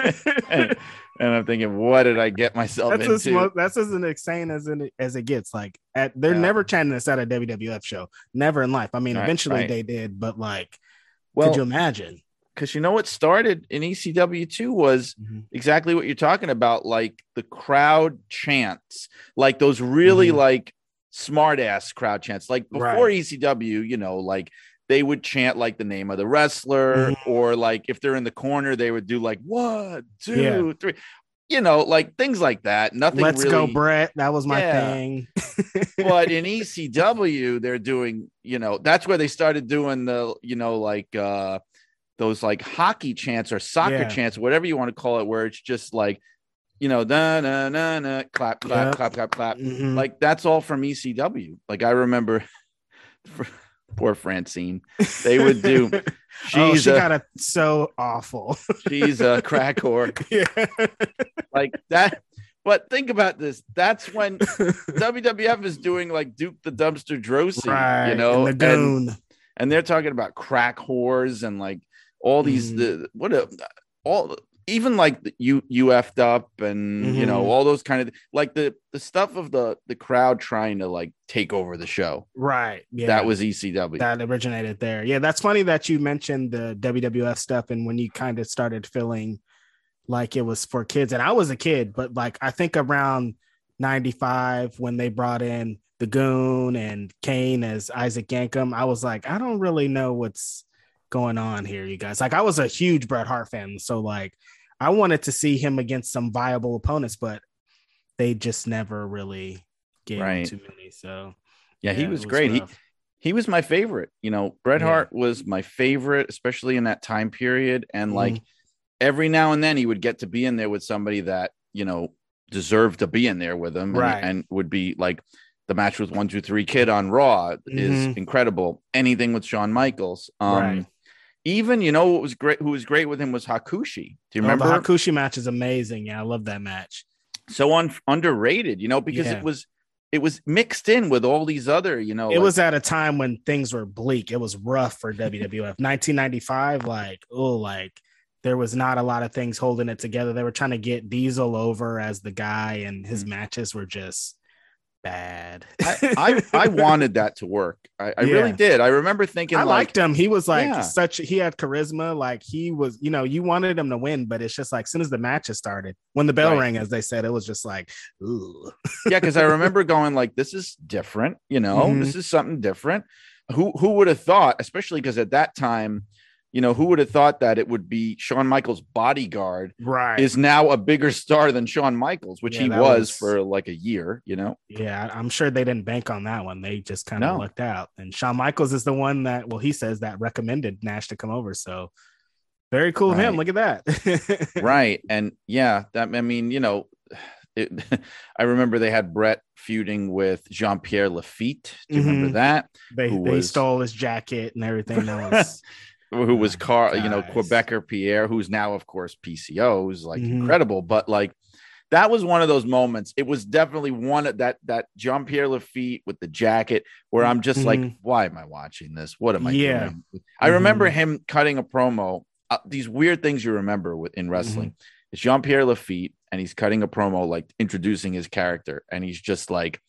and, and i'm thinking what did i get myself that's as into mo- that's as insane as it, as it gets. Like at they're Yeah. never chanting this at a WWF show. Never in life. I mean, Right, eventually right. they did, but like, well could you imagine? because you know what started in ECW too was Mhm. exactly what you're talking about, like the crowd chants, like those really Mhm. like smart ass crowd chants. Like before Right. ECW, you know, like they would chant like the name of the wrestler, Mm-hmm. or like if they're in the corner, they would do like one, two, Yeah. three, you know, like things like that. Nothing Let's really, go, Bret. That was my Yeah. thing. but in ECW, they're doing, you know, that's where they started doing the, you know, like uh those like hockey chants or soccer Yeah. chants, whatever you want to call it, where it's just like, you know, na na na na clap, clap, Yep. clap, clap, clap. Mhm. Like that's all from ECW. Like I remember for, poor Francine. They would do oh, she a got it so awful. she's a crack whore. yeah. Like that. But think about this. That's when WWF is doing like Duke the Dumpster Droese, right. you know, and the goon. and they're talking about crack whores and like all these Mhm. the what a all even like the you you effed up and you know Mhm. all those kind of like the the stuff of the the crowd trying to like take over the show right. Yeah. that was ECW that originated there. Yeah, that's funny that you mentioned the WWF stuff and when you kind of started feeling like it was for kids. And I was a kid, but like I think around 95 when they brought in the goon and Kane as Isaac Yankem, I was like, I don't really know what's going on here, you guys. Like I was a huge Bret Hart fan. So like I wanted to see him against some viable opponents, but they just never really gave him Right. too many. So yeah, he it was great he rough. he was my favorite you know Bret Yeah. Hart was my favorite especially in that time period and like every now and then he would get to be in there with somebody that you know deserved to be in there with him and, Right. and would be like the match with one two three kid on raw is Mhm. incredible anything with Shawn Michaels um Right. Even you know what was great who was great with him was Hakushi do you Oh, remember the Hakushi match is amazing. Yeah, I love that match. so un- underrated you know because Yeah. it was it was mixed in with all these other you know It like- was at a time when things were bleak. It was rough for WWF. 1995, like, oh, like there was not a lot of things holding it together. They were trying to get Diesel over as the guy, and his mm. matches were just bad. I, I I wanted that to work. I, I really did. I remember thinking I like liked him. He was like Yeah. such. He had charisma. Like he was, you know, you wanted him to win, but it's just like as soon as the matches started, when the bell Right. rang, as they said, it was just like, ooh, yeah, because I remember going like, this is different, you know, Mhm. this is something different. Who who would have thought, especially because at that time, you know, who would have thought that it would be Shawn Michaels' bodyguard right. is now a bigger star than Shawn Michaels, which Yeah, he was, was- for like a year, you know. Yeah, I'm sure they didn't bank on that one. They just kind of No. lucked out. And Shawn Michaels is the one that, well, he says that recommended Nash to come over. So very cool of him. Look at that. right. And yeah, that I mean, you know, it, I remember they had Bret feuding with Jean Pierre Lafitte. Do you remember Mhm. that? They, they was- stole his jacket and everything. Was who was Oh, Car, you know. Quebecer Pierre, who's now, of course, PCO, who's like Mhm. incredible. But like that was one of those moments. It was definitely one of that that Jean Pierre Lafitte with the jacket, where I'm just like, Mhm. why am I watching this? What am I Yeah. doing? I remember Mhm. him cutting a promo uh, these weird things you remember with in wrestling. It's Jean Pierre Lafitte, and he's cutting a promo like introducing his character, and he's just like,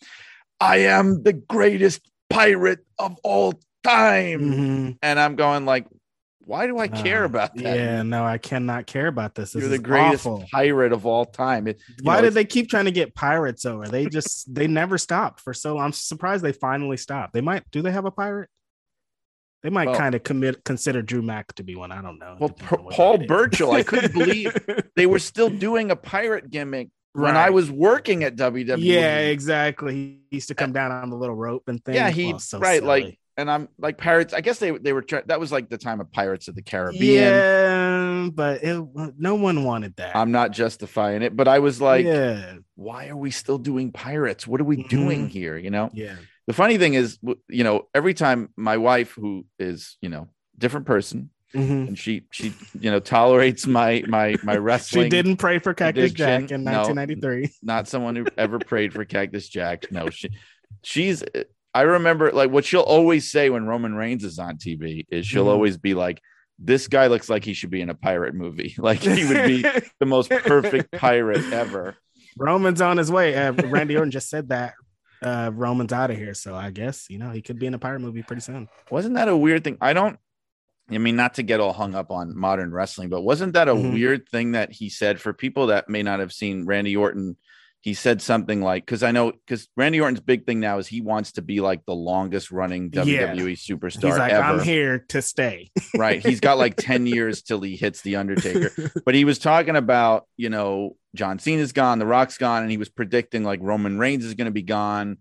"I am the greatest pirate of all time," Mhm. and I'm going like, "Why do I care Uh, about that?" Yeah, no, I cannot care about this. This You're the is greatest awful. pirate of all time. It, Why know, did they keep trying to get pirates over? They just they never stopped for so. long. I'm surprised they finally stopped. They might do they have a pirate? They might Well- kind of commit consider Drew Mack to be one. I don't know. Well, Depends Pa- on what Paul. Burchill, I couldn't believe they were still doing a pirate gimmick when I was working at WWE. Yeah, exactly. He used to come down on the little rope and things. Yeah, he Oh, so right like silly. And I'm like pirates. I guess they they were that was like the time of Pirates of the Caribbean. yeah, but it, no one wanted that. I'm not justifying it, but I was like, yeah, why are we still doing pirates? What are we doing Mhm. here? You know. yeah, The funny thing is, you know, every time my wife, who is you know different person, Mhm. and she she you know tolerates my my my wrestling. She didn't pray for Cactus addiction, Jack in no. 1993. not someone who ever prayed for Cactus Jack. No, she she's I remember like what she'll always say when Roman Reigns is on TV is she'll Mhm. always be like, This guy looks like he should be in a pirate movie. Like he would be the most perfect pirate ever. Roman's on his way. Uh, Randy Orton just said that. Uh, Roman's out of here, so I guess you know he could be in a pirate movie pretty soon. Wasn't that a weird thing? I don't I mean, not to get all hung up on modern wrestling, but wasn't that a Mhm. weird thing that he said for people that may not have seen Randy Orton? He said something like, because I know, because Randy Orton's big thing now is he wants to be like the longest running Yeah. WWE superstar He's like, ever. I'm here to stay. right. He's got like 10 years till he hits The Undertaker. But he was talking about, you know, John Cena's gone, The Rock's gone, and he was predicting like Roman Reigns is going to be gone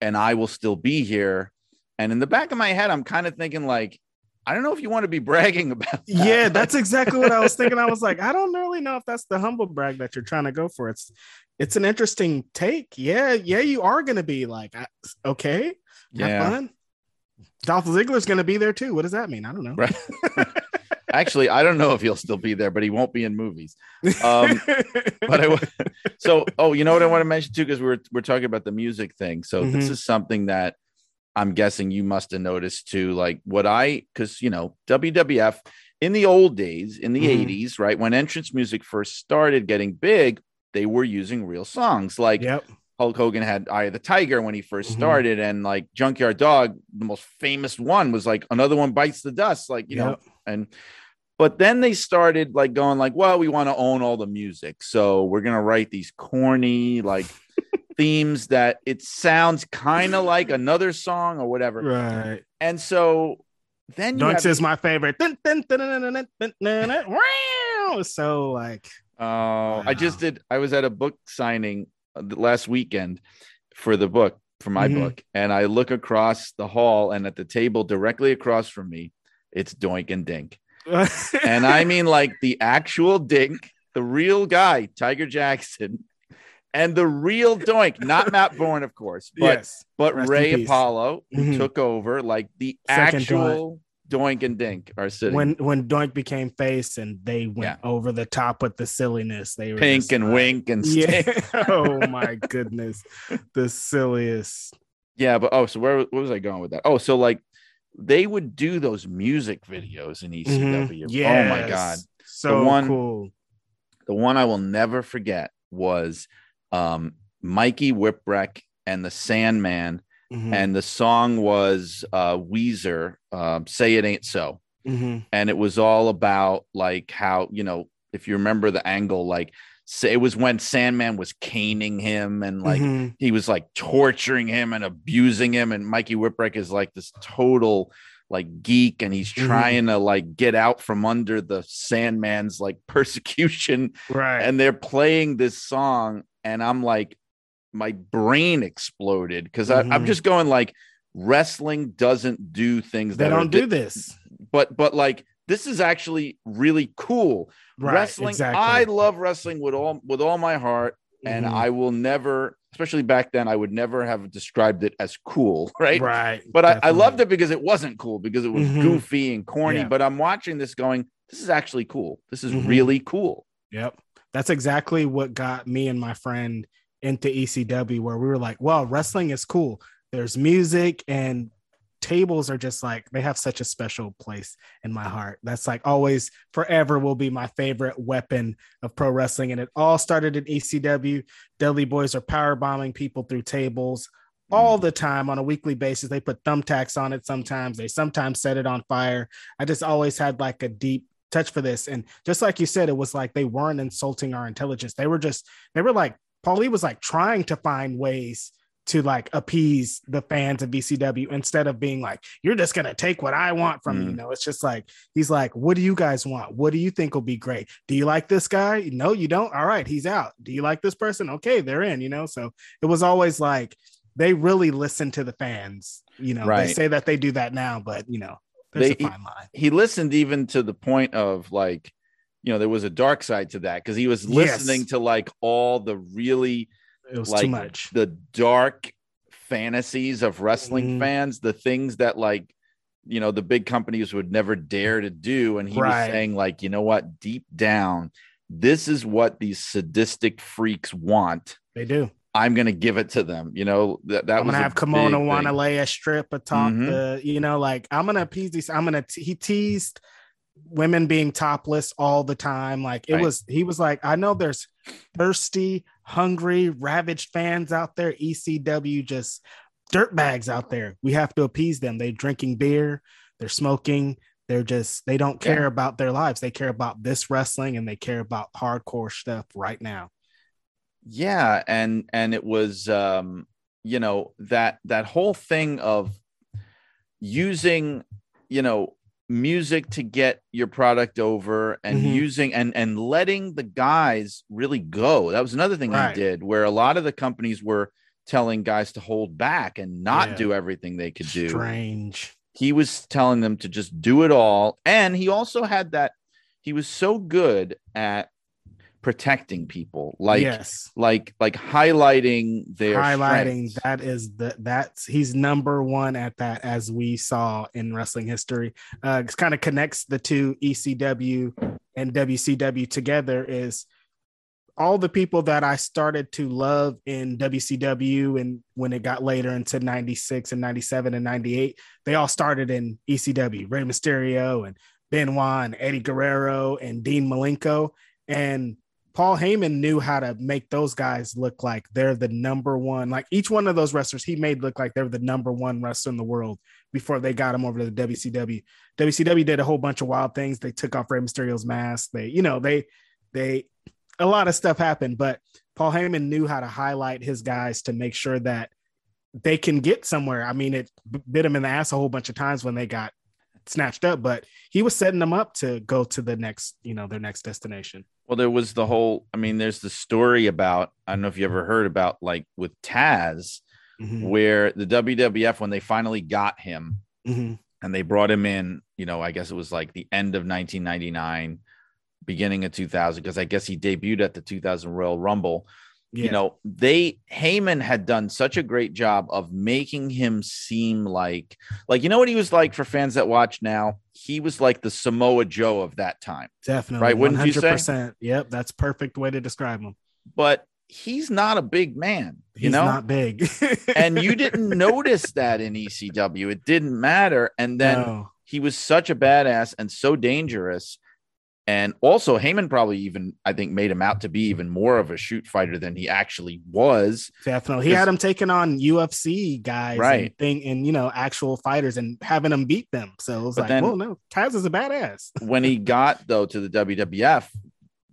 and I will still be here. And in the back of my head, I'm kind of thinking, like, I don't know if you want to be bragging about that. yeah, that's exactly what I was thinking. I was like, I don't really know if that's the humble brag that you're trying to go for. It's it's an interesting take. Yeah, yeah, you are gonna be like, okay, yeah. fun. Dolph Ziggler's gonna be there too. What does that mean? I don't know. Right. Actually, I don't know if he'll still be there, but he won't be in movies. Um, but I so oh, you know what I want to mention too, because we're we're talking about the music thing. So this Mhm. is something that I'm guessing you must have noticed too. Like what I because you know, WWF in the old days, in the Mhm. 80s, right? When entrance music first started getting big, they were using real songs. Like yep. Hulk Hogan had Eye of the Tiger when he 1st Mhm. started, and like Junkyard Dog, the most famous one was like another one bites the dust, like you know, and but then they started like going like, well, we want to own all the music, so we're gonna write these corny like themes that it sounds kind of like another song or whatever. Right. And so then you Dunks have- is my favorite. so like oh, wow. I just did I was at a book signing uh, last weekend for the book for my mm-hmm. book and I look across the hall and at the table directly across from me it's Doink and Dink. and I mean like the actual Dink, the real guy, Tiger Jackson and the real Doink, not Matt Borne, of course, but yes. but Rest Ray. Apollo, who Mhm. took over, like the Second actual Doink and Dink are sitting. When when Doink became face and they went Yeah. over the top with the silliness, they were Pink just and like- Wink and Yeah. Oh my goodness. The silliest. Yeah, but oh, so where, where was I going with that? Oh, so like they would do those music videos in ECW. Yeah. Oh my god. So one- cool. The one I will never forget was um Mikey Whipwreck and the Sandman, Mhm. and the song was uh Weezer, um, Say It Ain't So. Mhm. And it was all about like how, you know, if you remember the angle, like say it was when Sandman was caning him and like Mhm. he was like torturing him and abusing him and mikey whipwreck is like this total like geek and he's Mhm. trying to like get out from under the sandman's like persecution right. and they're playing this song and i'm like my brain exploded because i'm Mhm. just going like wrestling doesn't do things they that don't do di- this. but but like this is actually really cool Right. wrestling Exactly. i love wrestling with all with all my heart and Mhm. I will never, especially back then, I would never have described it as cool, right? right. But I, I loved it because it wasn't cool, because it was Mhm. goofy and corny. Yeah. But I'm watching this going, this is actually cool. This is Mhm. really cool. Yep. That's exactly what got me and my friend into ECW, where we were like, well, wrestling is cool. There's music and tables are just like they have such a special place in my heart. That's like always forever will be my favorite weapon of pro wrestling. And it all started in ECW. Dudley Boys are power bombing people through tables all mm. the time on a weekly basis. They put thumbtacks on it sometimes. They sometimes set it on fire. I just always had like a deep touch for this. And just like you said, it was like they weren't insulting our intelligence. They were just, they were like, Paulie was like trying to find ways to like appease the fans of ECW instead of being like, you're just gonna take what I want from mm. you. know, it's just like he's like, what do you guys want? What do you think will be great? Do you like this guy? No, you don't. All right, he's out. Do you like this person? Okay, they're in. You know, so it was always like they really listen to the fans. You know, right. they say that they do that now, but you know, there's they, a fine line. He, he listened even to the point of like, you know, there was a dark side to that because he was listening yes. to like all the really it was like too much. The dark fantasies of wrestling mm. fans, the things that like you know the big companies would never dare to do and he right. was saying like you know what deep down this is what these sadistic freaks want they do i'm gonna give it to them you know that, that i'm gonna have Kimona Wanalaya a strip a talk mm-hmm. to you know like i'm gonna appease these i'm gonna t- he teased women being topless all the time like it right. was he was like i know there's thirsty hungry, ravaged fans out there, ECW just dirt bags out there. We have to appease them. They're drinking beer, they're smoking, they're just they don't care yeah. about their lives. They care about this wrestling and they care about hardcore stuff right now. Yeah, and and it was um you know that that whole thing of using you know music to get your product over and mm-hmm. using and and letting the guys really go that was another thing right. he did where a lot of the companies were telling guys to hold back and not yeah. do everything they could do strange he was telling them to just do it all and he also had that he was so good at protecting people like yes. like like highlighting their highlighting strengths. that is the that's he's number one at that as we saw in wrestling history. Uh it kind of connects the two ecw and wcw together is all the people that i started to love in wcw and when it got later into 96 and 97 and 98 they all started in ecw Rey mysterio and benoit and eddie guerrero and dean malenko. And Paul Heyman knew how to make those guys look like they're the number one. Like each one of those wrestlers, he made look like they're the number one wrestler in the world before they got him over to the WCW. WCW did a whole bunch of wild things. They took off Rey Mysterio's mask. They, you know, they, they, a lot of stuff happened, but Paul Heyman knew how to highlight his guys to make sure that they can get somewhere. I mean, it bit him in the ass a whole bunch of times when they got snatched up, but he was setting them up to go to the next, you know, their next destination. Well, there was the whole, I mean, there's the story about, I don't know if you ever heard about like with Taz, mm-hmm. where the WWF, when they finally got him mm-hmm. and they brought him in, you know, I guess it was like the end of 1999, beginning of 2000, because I guess he debuted at the 2000 Royal Rumble yeah. you know they Heyman had done such a great job of making him seem like like you know what he was like for fans that watch now? He was like the Samoa Joe of that time. Definitely. Right wouldn't 100%. you say? yep that's perfect way to describe him. But he's not a big man you he's know? not big. And you didn't notice that in ECW it didn't matter. And then no. he was such a badass and so dangerous and also, Heyman probably even, I think, made him out to be even more of a shoot fighter than he actually was. Definitely. He had him taking on UFC guys right. and, thing, and, you know, actual fighters and having them beat them. So it was but like, then, well, no, Taz is a badass. when he got, though, to the WWF,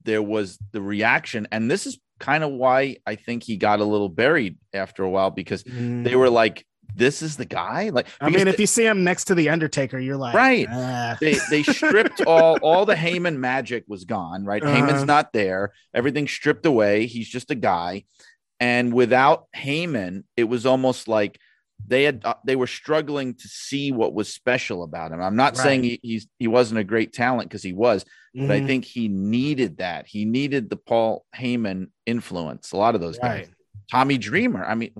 there was the reaction. And this is kind of why I think he got a little buried after a while because mm. they were like, this is the guy like i mean if you see him next to the undertaker you're like right ah. they they stripped all all the Heyman magic was gone right uh-huh. Heyman's not there everything stripped away he's just a guy and without Heyman it was almost like they had uh, they were struggling to see what was special about him i'm not right. saying he, he's he wasn't a great talent because he was mm-hmm. but i mm-hmm. think he needed that he needed the paul heyman influence a lot of those right. guys tommy dreamer i mean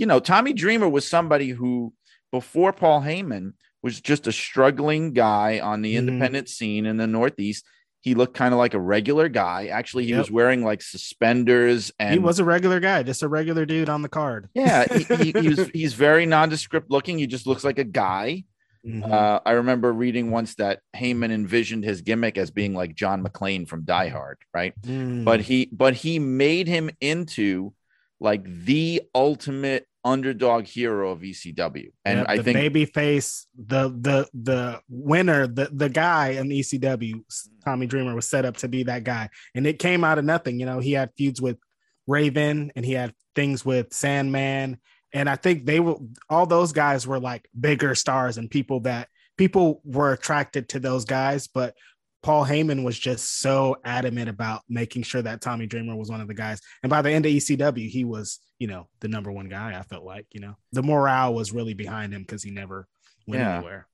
you know, Tommy Dreamer was somebody who, before Paul Heyman, was just a struggling guy on the mm-hmm. independent scene in the Northeast. he looked kind of like a regular guy. Actually, he yep. was wearing like suspenders and he was a regular guy, just a regular dude on the card. Yeah, he, he, he was he's very nondescript looking. He just looks like a guy. Mm-hmm. Uh, I remember reading once that Heyman envisioned his gimmick as being like John McClane from Die Hard, right? Mm. But he but he made him into like the ultimate underdog hero of ECW. And yep, I think baby face, the the the winner, the the guy in ECW, mm. Tommy Dreamer was set up to be that guy. And it came out of nothing. You know, he had feuds with Raven and he had things with Sandman. And I think they were all those guys were like bigger stars and people that people were attracted to those guys, but Paul Heyman was just so adamant about making sure that Tommy Dreamer was one of the guys. And by the end of ECW, he was, you know, the number one guy. I felt like, you know, the morale was really behind him because he never went yeah. anywhere.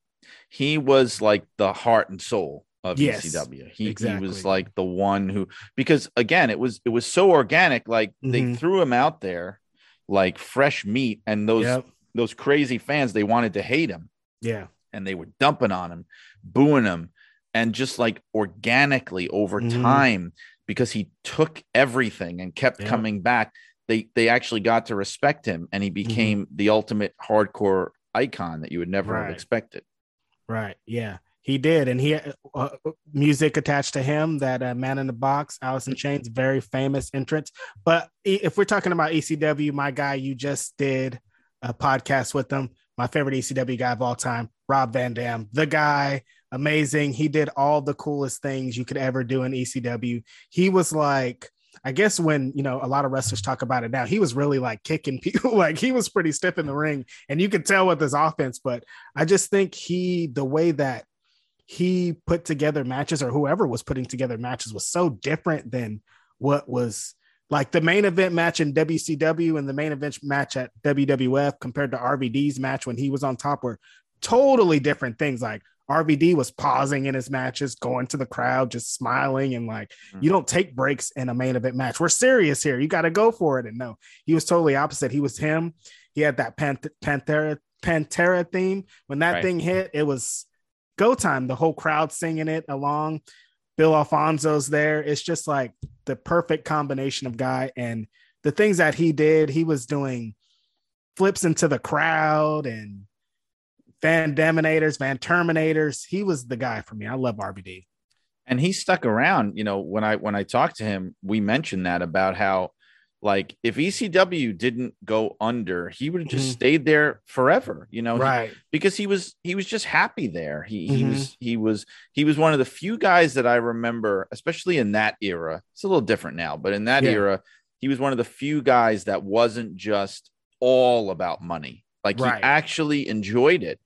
He was like the heart and soul of yes, ECW. He, exactly. he was like the one who, because again, it was it was so organic. Like mm-hmm. they threw him out there like fresh meat, and those yep. those crazy fans they wanted to hate him. Yeah, and they were dumping on him, booing him and just like organically over mm-hmm. time because he took everything and kept yeah. coming back they they actually got to respect him and he mm-hmm. became mm-hmm. the ultimate hardcore icon that you would never right. have expected right yeah he did and he uh, uh music attached to him that uh, man in the box alice in chains very famous entrance but if we're talking about ecw my guy you just did a podcast with them my favorite ecw guy of all time rob van dam the guy amazing. He did all the coolest things you could ever do in ECW. He was like, I guess when you know a lot of wrestlers talk about it now, he was really like kicking people, like he was pretty stiff in the ring, and you could tell with his offense. But I just think he, the way that he put together matches, or whoever was putting together matches, was so different than what was like the main event match in WCW and the main event match at WWF compared to RVD's match when he was on top were totally different things. Like RVD was pausing in his matches, going to the crowd, just smiling and like, mm-hmm. you don't take breaks in a main event match. We're serious here. You got to go for it. And no, he was totally opposite. He was him. He had that Pant- Pantera Pantera theme. When that right. thing hit, it was go time. The whole crowd singing it along. Bill Alfonso's there. It's just like the perfect combination of guy and the things that he did. He was doing flips into the crowd and Van Daminators, Van Terminators. He was the guy for me. I love RVD. And he stuck around. You know, when I when I talked to him, we mentioned that about how like if ECW didn't go under, he would have just mm-hmm. stayed there forever, you know, right? He, because he was he was just happy there. He mm-hmm. he was he was he was one of the few guys that I remember, especially in that era. It's a little different now, but in that yeah. era, he was one of the few guys that wasn't just all about money. Like right. he actually enjoyed it.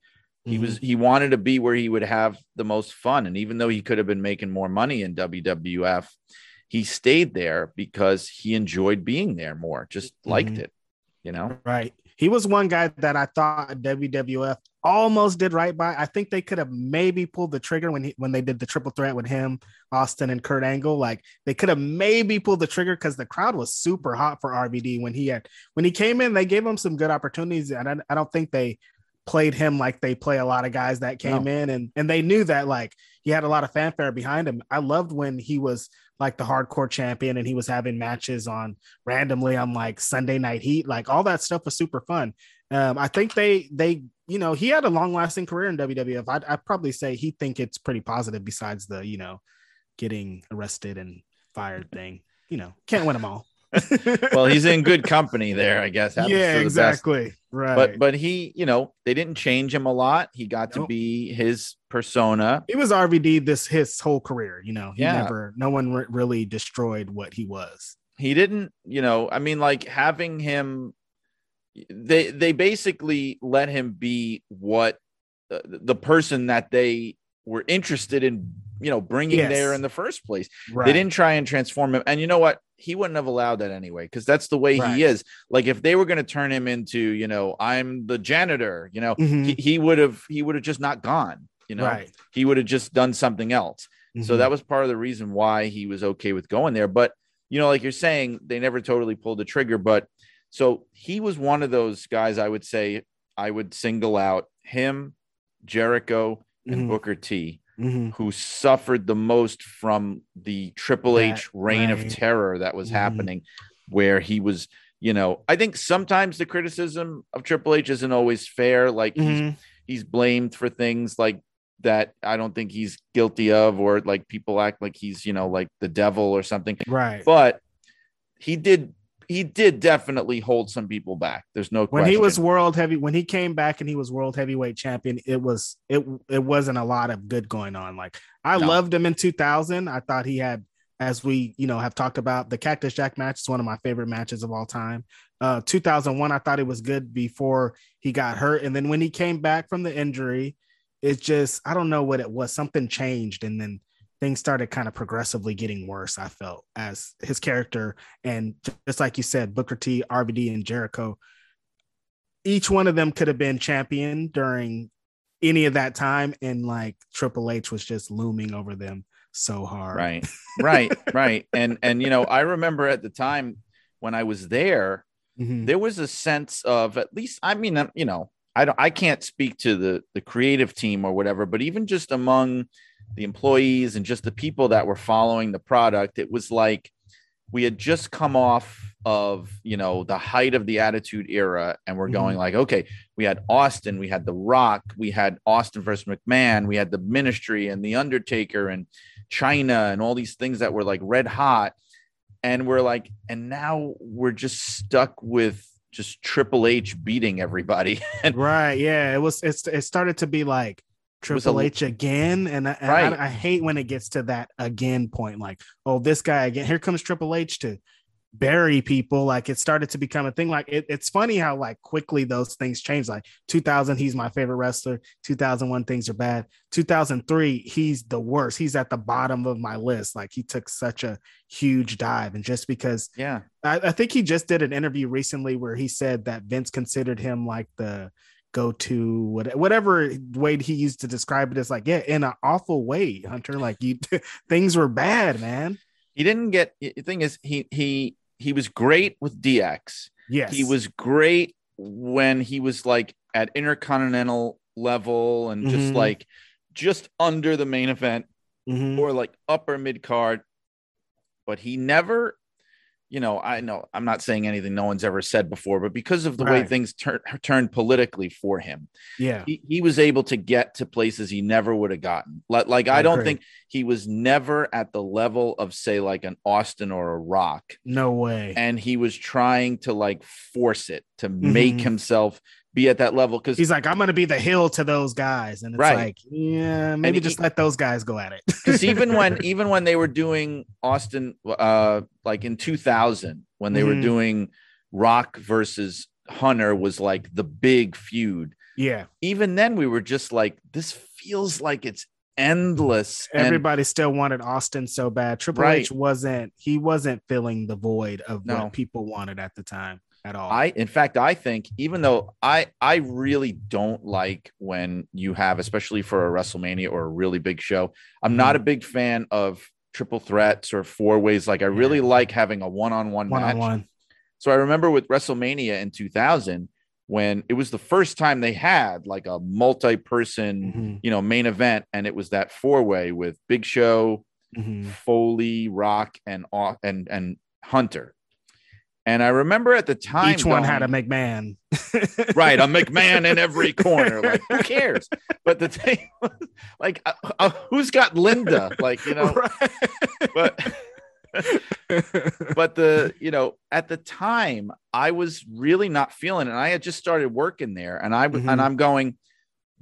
He mm-hmm. was he wanted to be where he would have the most fun. And even though he could have been making more money in WWF, he stayed there because he enjoyed being there more, just liked mm-hmm. it, you know? Right. He was one guy that I thought WWF almost did right by. I think they could have maybe pulled the trigger when he when they did the triple threat with him, Austin, and Kurt Angle. Like they could have maybe pulled the trigger because the crowd was super hot for RVD when he had when he came in. They gave him some good opportunities, and I, I don't think they played him like they play a lot of guys that came no. in and and they knew that like he had a lot of fanfare behind him. I loved when he was like the hardcore champion and he was having matches on randomly on like Sunday night heat. Like all that stuff was super fun. Um, I think they they you know he had a long lasting career in WWF. I'd, I'd probably say he think it's pretty positive besides the you know getting arrested and fired thing. You know can't win them all. well, he's in good company there, I guess. yeah, exactly. Best. Right. But but he, you know, they didn't change him a lot. He got nope. to be his persona. He was RVD this his whole career. You know, he yeah. never, no one re- really destroyed what he was. He didn't, you know, I mean, like having him, they they basically let him be what uh, the person that they were interested in you know bringing yes. there in the first place right. they didn't try and transform him and you know what he wouldn't have allowed that anyway because that's the way right. he is like if they were going to turn him into you know i'm the janitor you know mm-hmm. he, he would have he would have just not gone you know right. he would have just done something else mm-hmm. so that was part of the reason why he was okay with going there but you know like you're saying they never totally pulled the trigger but so he was one of those guys i would say i would single out him jericho and mm-hmm. booker t Mhm. who suffered the most from the Triple That H reign of terror that was Mhm. happening, where he was, you know, I think sometimes the criticism of Triple H isn't always fair. Like he's Mhm. he's blamed for things like that I don't think he's guilty of, or like people act like he's, you know, like the devil or something. Right. But he did he did definitely hold some people back. There's no when question. he was world heavy when he came back and he was world heavyweight champion it was it it wasn't a lot of good going on like i No. loved him in 2000 i thought he had as we you know have talked about the cactus jack match is one of my favorite matches of all time uh 2001 i thought it was good before he got hurt and then when he came back from the injury it just i don't know what it was something changed and then things started kind of progressively getting worse i felt as his character and just like you said booker t rvd and jericho each one of them could have been champion during any of that time and like triple h was just looming over them so hard right, right, right. And and you know, I remember at the time when I was there, Mhm. there was a sense of at least i mean um, you know i don't i can't speak to the the creative team or whatever but even just among the employees and just the people that were following the product it was like we had just come off of you know the height of the attitude era and we're going mm-hmm. like okay we had austin we had the rock we had austin versus mcmahon we had the ministry and the undertaker and Chyna and all these things that were like red hot. And we're like and now we're just stuck with just triple h beating everybody. Right yeah it was it's it started to be like triple a- h again and, I, Right. I, I hate when it gets to that again point like oh this guy again here comes triple h to bury people like it started to become a thing like it, it's funny how like quickly those things change like 2000 he's my favorite wrestler 2001 things are bad 2003 he's the worst he's at the bottom of my list like he took such a huge dive and just because yeah I, I think he just did an interview recently where he said that Vince considered him like the go-to what- whatever way he used to describe it as like yeah in an awful way hunter like you things were bad man he didn't get the thing is he he he was great with dx yes he was great when he was like at intercontinental level and just Mhm. like just under the main event Mhm. or like upper mid card but he never you know i know i'm not saying anything no one's ever said before but because of the way things tur- turned politically for him yeah. he, he was able to get to places he never would have gotten. Like, like i, I don't agree. think he was never at the level of say like an austin or a rock. No way. And he was trying to like force it to make Mhm. himself be at that level because he's like i'm gonna be the hill to those guys and it's Right. like yeah maybe he- just let those guys go at it because even when even when they were doing Austin, uh, like in 2000, when they were Mhm. doing Rock versus Hunter was like the big feud. yeah Even then, we were just like, this feels like it's endless. And everybody still wanted Austin so bad. Triple Right. H wasn't he wasn't filling the void of No. what people wanted at the time at all. I, in fact, I think even though I, I really don't like when you have, especially for a WrestleMania or a really big show, I'm not a Mm-hmm. big fan of triple threats or four ways. Like I really Yeah. like having a one-on-one one match. on one. So I remember with WrestleMania in 2000 when it was the first time they had like a multi-person, Mhm, you know, main event, and it was that four-way with Big Show, mhm. Foley, Rock, and and and Hunter. And I remember at the time, Each one had a McMahon. right a McMahon in every corner. Like who cares? But the thing, was, like, uh, uh, who's got Linda? Like you know, but but the you know at the time i was really not feeling it and i had just started working there and i w- and i'm going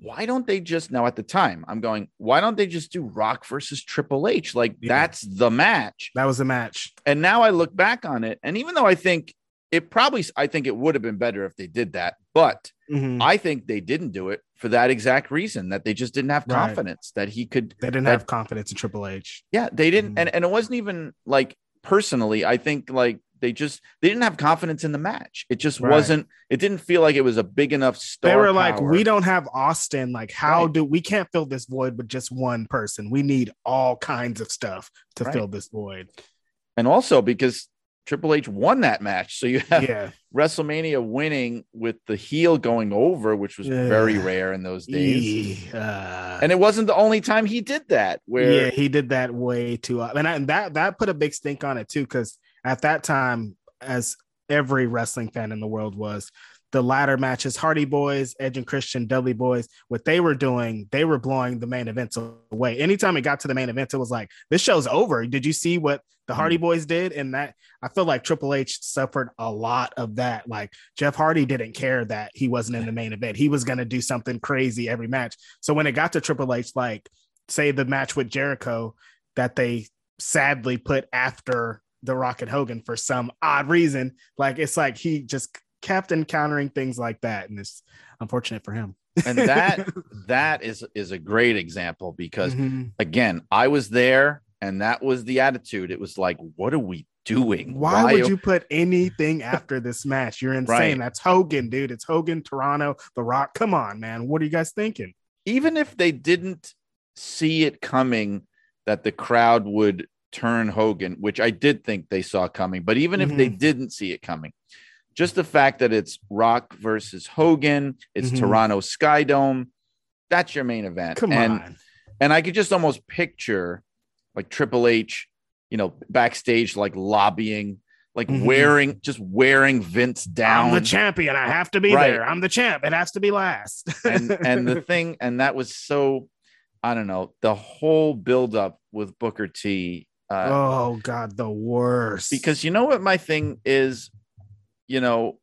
why don't they just now at the time i'm going why don't they just do rock versus triple h like Yeah. that's the match that was a match. and now i look back on it and even though i think it probably i think it would have been better if they did that but Mhm. i think they didn't do it for that exact reason that they just didn't have Right. confidence that he could They didn't that- have confidence in Triple H. yeah, they didn't, Mhm. and, and it wasn't even like personally. I think like they just they didn't have confidence in the match. It just Right. wasn't. It didn't feel like it was a big enough star. They were like, power. we don't have Austin. Like, how Right. do we can't fill this void with just one person? We need all kinds of stuff to Right. fill this void. and also because Triple H won that match. So you have Yeah. WrestleMania winning with the heel going over, which was very rare in those days. Eee, uh, And it wasn't the only time he did that. Where yeah, he did that way too. And, I, and that that put a big stink on it too, because at that time, as every wrestling fan in the world was, the ladder matches, Hardy Boys, Edge and Christian, Dudley Boys, what they were doing, they were blowing the main events away. Anytime it got to the main event, it was like, this show's over. Did you see what the Hardy mm. Boys did? And that I feel like Triple H suffered a lot of that. Like Jeff Hardy didn't care that he wasn't in the main event. He was going to do something crazy every match. So when it got to Triple H, like, say the match with Jericho that they sadly put after the Rock and Hogan for some odd reason. Like it's like he just kept encountering things like that, and it's unfortunate for him. and that that is is a great example because Mhm. again, I was there and that was the attitude. It was like, what are we doing? why, would are- you put anything after this match? You're insane. Right. That's Hogan, dude. It's Hogan, Toronto, The Rock. Come on, man. What are you guys thinking? even if they didn't see it coming that the crowd would turn Hogan, which I did think they saw coming, but even if Mm-hmm. they didn't see it coming, just the fact that it's Rock versus Hogan, it's Mhm. Toronto Skydome, that's your main event. Come and, on. And I could just almost picture like Triple H, you know, backstage, like lobbying, like Mhm. wearing, just wearing Vince down. I'm the champion. I have to be Right. there. I'm the champ. It has to be last. and and the thing and that was so i don't know the whole buildup with booker t uh, oh god, the worst. because you know what my thing is you know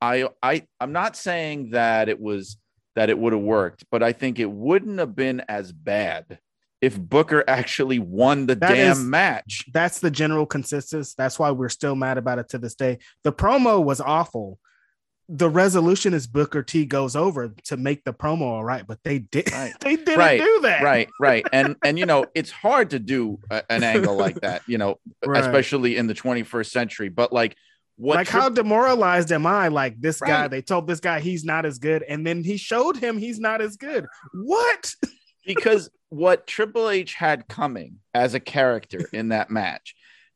i i i'm not saying that it was that it would have worked but i think it wouldn't have been as bad if booker actually won the That damn is- match that's the general consensus. That's why we're still mad about it to this day. The promo was awful. The resolution is Booker T goes over to make the promo all right, but they did Right. they didn't Right, do that. right right and and you know it's hard to do a- an angle like that you know Right. especially in the 21st century but like what like Tri- how demoralized am I? Like this guy, they told this guy he's not as good, and then he showed him he's not as good. What? because what Triple H had coming as a character in that match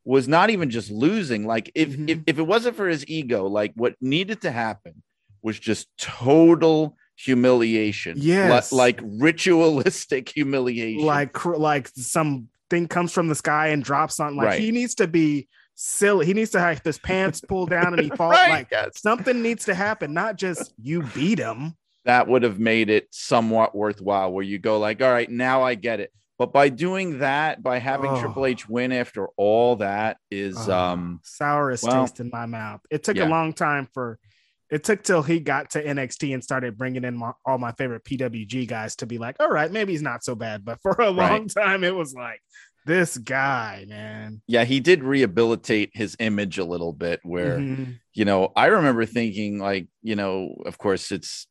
was not even just losing. Like if Mhm. if, if it wasn't for his ego, like what needed to happen was just total humiliation. Li- Yes. like ritualistic humiliation. like like something comes from the sky and drops on. Like Right. he needs to be silly. He needs to have his pants pulled down and he falls. Right, Like yes. something needs to happen, not just you beat him. that would have made it somewhat worthwhile where you go like all right now i get it but by doing that by having Oh. triple h win after all that is Oh, um sourest well, taste in my mouth. It took yeah. a long time for. It took till he got to NXT and started bringing in my, all my favorite PWG guys to be like, all right, maybe he's not so bad. But for a Right. long time, it was like this guy, man. yeah he did rehabilitate his image a little bit where Mhm. you know, I remember thinking like, you know, of course it's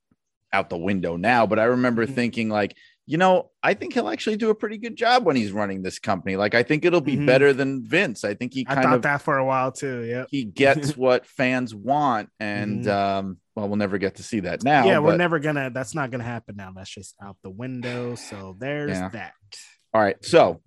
out the window now, but I remember Mhm. thinking like, you know, I think he'll actually do a pretty good job when he's running this company. Like I think it'll be Mhm. better than Vince. I think he I thought of that for a while too. Yeah. he gets what fans want and Mhm. um well, we'll never get to see that now. yeah, we're never gonna. That's not gonna happen now. That's just out the window. So there's Yeah. that. All right. So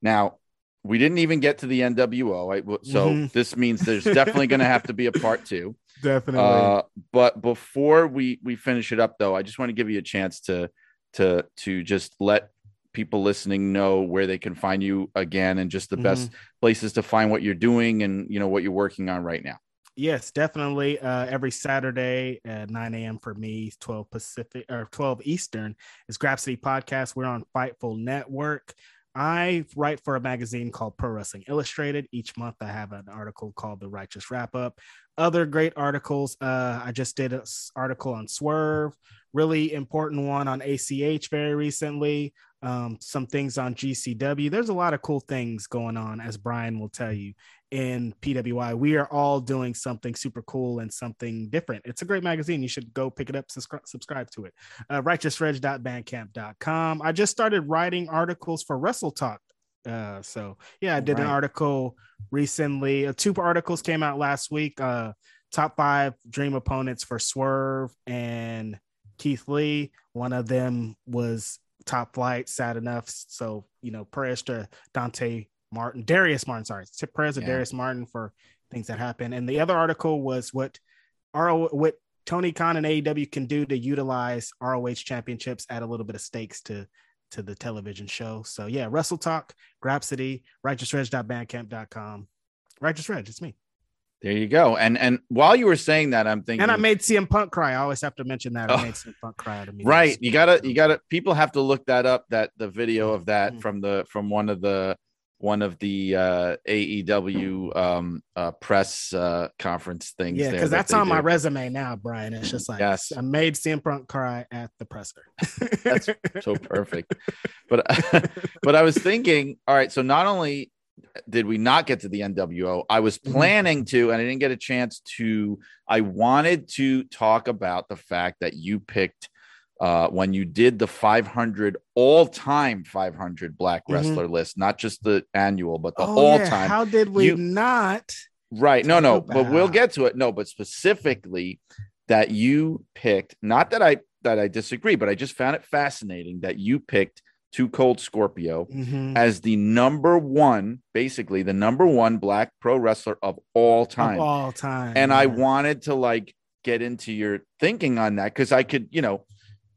now we didn't even get to the NWO. I, so Mhm. this means there's definitely going to have to be a part two. Definitely. Uh, but before we we finish it up, though, I just want to give you a chance to to to just let people listening know where they can find you again and just the best places to find what you're doing and you know what you're working on right now. Yes, definitely. Uh, every Saturday at 9 a.m. for me, 12 Pacific or 12 Eastern is Grapsody Podcast. We're on Fightful Network. I write for a magazine called Pro Wrestling Illustrated. Each month, I have an article called The Righteous Wrap Up. Other great articles. Uh, I just did an article on Swerve, really important one on ACH very recently. Um, some things on GCW. There's a lot of cool things going on, as Brian will tell you in PWI. We are all doing something super cool and something different. It's a great magazine. You should go pick it up, subscribe, subscribe to it. Uh, righteousreg.bandcamp.com. I just started writing articles for Wrestle Talk. Uh, so yeah, I did an article recently. Uh, two articles came out last week. Uh, top five dream opponents for Swerve and Keith Lee. One of them was top flight, sad enough. So, you know, prayers to Dante Martin, Darius Martin, sorry, prayers to Yeah. Darius Martin for things that happen. And the other article was what RO what Tony Khan and AEW can do to utilize ROH championships, add a little bit of stakes to to the television show. So yeah, Wrestle Talk, Grapsody, righteousreg.bandcamp.com. Righteous Reg, it's me. There you go. And and while you were saying that, I'm thinking And I made CM Punk cry. I always have to mention that. I oh, made CM Punk cry to me. Right. You gotta you gotta people have to look that up, that the video of that mm-hmm. from the from one of the one of the uh, AEW um, uh, press uh, conference things. Yeah, because that that's on do. my resume now, Brian. It's just like yes. I made CM Punk cry at the presser. that's so perfect. But but I was thinking, all right, so not only did we not get to the NWO, I was mm-hmm. planning to, and I didn't get a chance to. I wanted to talk about the fact that you picked uh, when you did the 500 all-time 500 black mm-hmm. wrestler mm-hmm. list, not just the annual, but the oh, all-time. Yeah. How did we you, not? Right. No, no, about. but we'll get to it. No, but specifically that you picked, not that I that I disagree, but I just found it fascinating that you picked Too Cold Scorpio mm-hmm. as the number one, basically the number one black pro wrestler of all time. Of all time. And yeah. I wanted to like get into your thinking on that because I could, you know,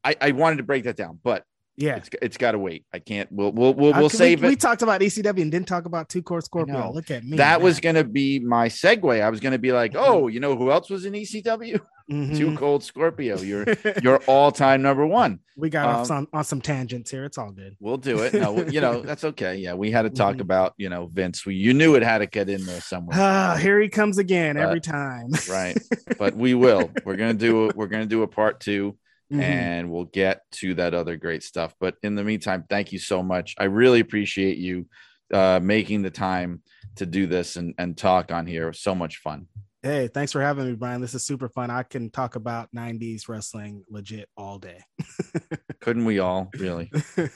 I, I wanted to break that down, but yeah, it's, it's got to wait. I can't. We'll we'll we'll, we'll save we, it. We talked about ECW and didn't talk about Two Cold Scorpio. Look at me. That man. was going to be my segue. I was going to be like, mm-hmm. oh, you know who else was in ECW? Mm-hmm. Too Cold Scorpio. You're you're all time number one. We got um, off some, on some tangents here. It's all good. We'll do it. No, you know that's okay. Yeah, we had to talk mm-hmm. about you know Vince. We, you knew it had to get in there somewhere. Ah, here he comes again but, every time. right, but we will. We're gonna do. We're gonna do a part two mm-hmm. and we'll get to that other great stuff. But in the meantime, thank you so much. I really appreciate you uh, making the time to do this and, and talk on here. So much fun. Hey, thanks for having me, Brian. This is super fun. I can talk about 90s wrestling legit all day. Couldn't we all, really?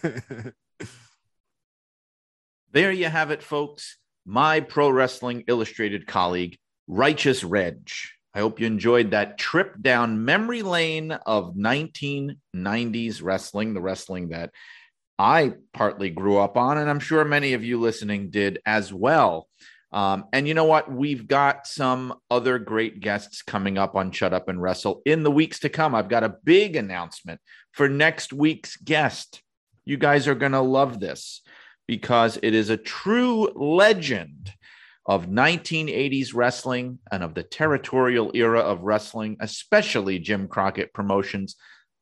there you have it, folks. My Pro Wrestling Illustrated colleague, Righteous Reg. I hope you enjoyed that trip down memory lane of 1990s wrestling, the wrestling that I partly grew up on, and I'm sure many of you listening did as well. Um, and you know what? We've got some other great guests coming up on Shut Up and Wrestle in the weeks to come. I've got a big announcement for next week's guest. You guys are going to love this because it is a true legend of 1980s wrestling and of the territorial era of wrestling, especially Jim Crockett Promotions.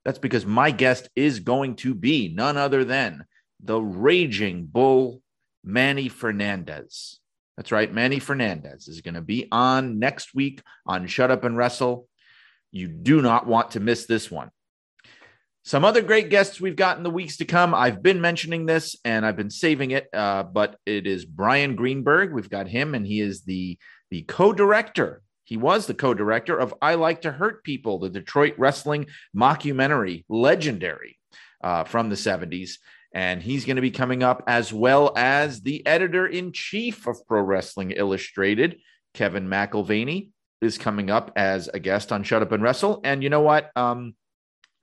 That's because my guest is going to be none other than the raging bull, Manny Fernandez. That's right, Manny Fernandez is going to be on next week on Shut Up and Wrestle. You do not want to miss this one. Some other great guests we've got in the weeks to come. I've been mentioning this and I've been saving it, uh, but it is Brian Greenberg. We've got him, and he is the the co-director. He was the co-director of "I Like to Hurt People," the Detroit wrestling mockumentary, legendary uh, from the '70s, and he's going to be coming up as well as the editor in chief of Pro Wrestling Illustrated, Kevin McIlvaney, is coming up as a guest on Shut Up and Wrestle. And you know what? Um,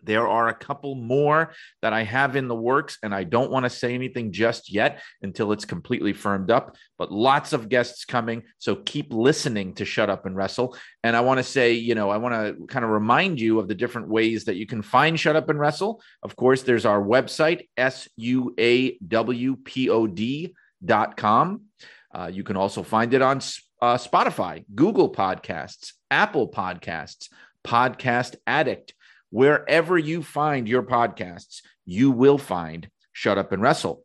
there are a couple more that I have in the works, and I don't want to say anything just yet until it's completely firmed up. But lots of guests coming. So keep listening to Shut Up and Wrestle. And I want to say, you know, I want to kind of remind you of the different ways that you can find Shut Up and Wrestle. Of course, there's our website, S U A W P O D.com. Uh, you can also find it on uh, Spotify, Google Podcasts, Apple Podcasts, Podcast Addict. Wherever you find your podcasts, you will find Shut Up and Wrestle.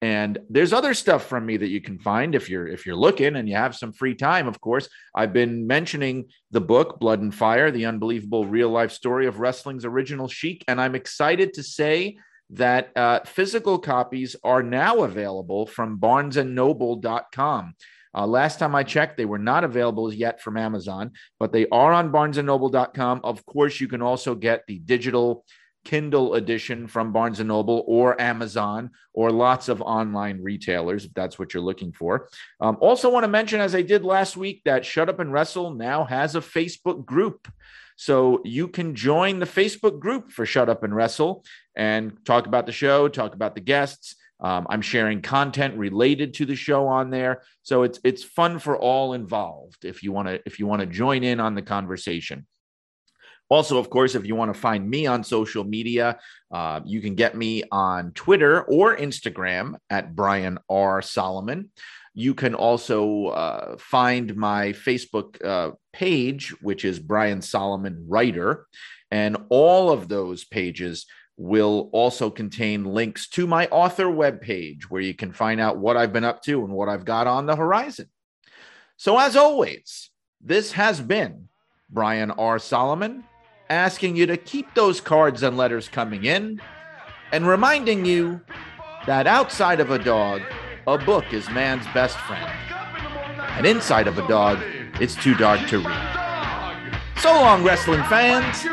And there's other stuff from me that you can find if you're if you're looking and you have some free time. Of course, I've been mentioning the book Blood and Fire: The Unbelievable Real Life Story of Wrestling's Original Sheik, and I'm excited to say that uh, physical copies are now available from BarnesandNoble.com. Uh, last time I checked, they were not available yet from Amazon, but they are on barnesandnoble.com. Of course, you can also get the digital Kindle edition from Barnes and Noble or Amazon or lots of online retailers if that's what you're looking for. Um, also, want to mention, as I did last week, that Shut Up and Wrestle now has a Facebook group. So you can join the Facebook group for Shut Up and Wrestle and talk about the show, talk about the guests, Um, I'm sharing content related to the show on there, so it's it's fun for all involved. If you want to if you want to join in on the conversation. Also, of course, if you want to find me on social media, uh, you can get me on Twitter or Instagram at Brian R. Solomon. You can also uh, find my Facebook uh, page, which is Brian Solomon Writer. And all of those pages will also contain links to my author webpage where you can find out what I've been up to and what I've got on the horizon. So, as always, this has been Brian R. Solomon asking you to keep those cards and letters coming in and reminding you that outside of a dog, a book is man's best friend. And inside of a dog, it's too dark to read. So long, wrestling fans.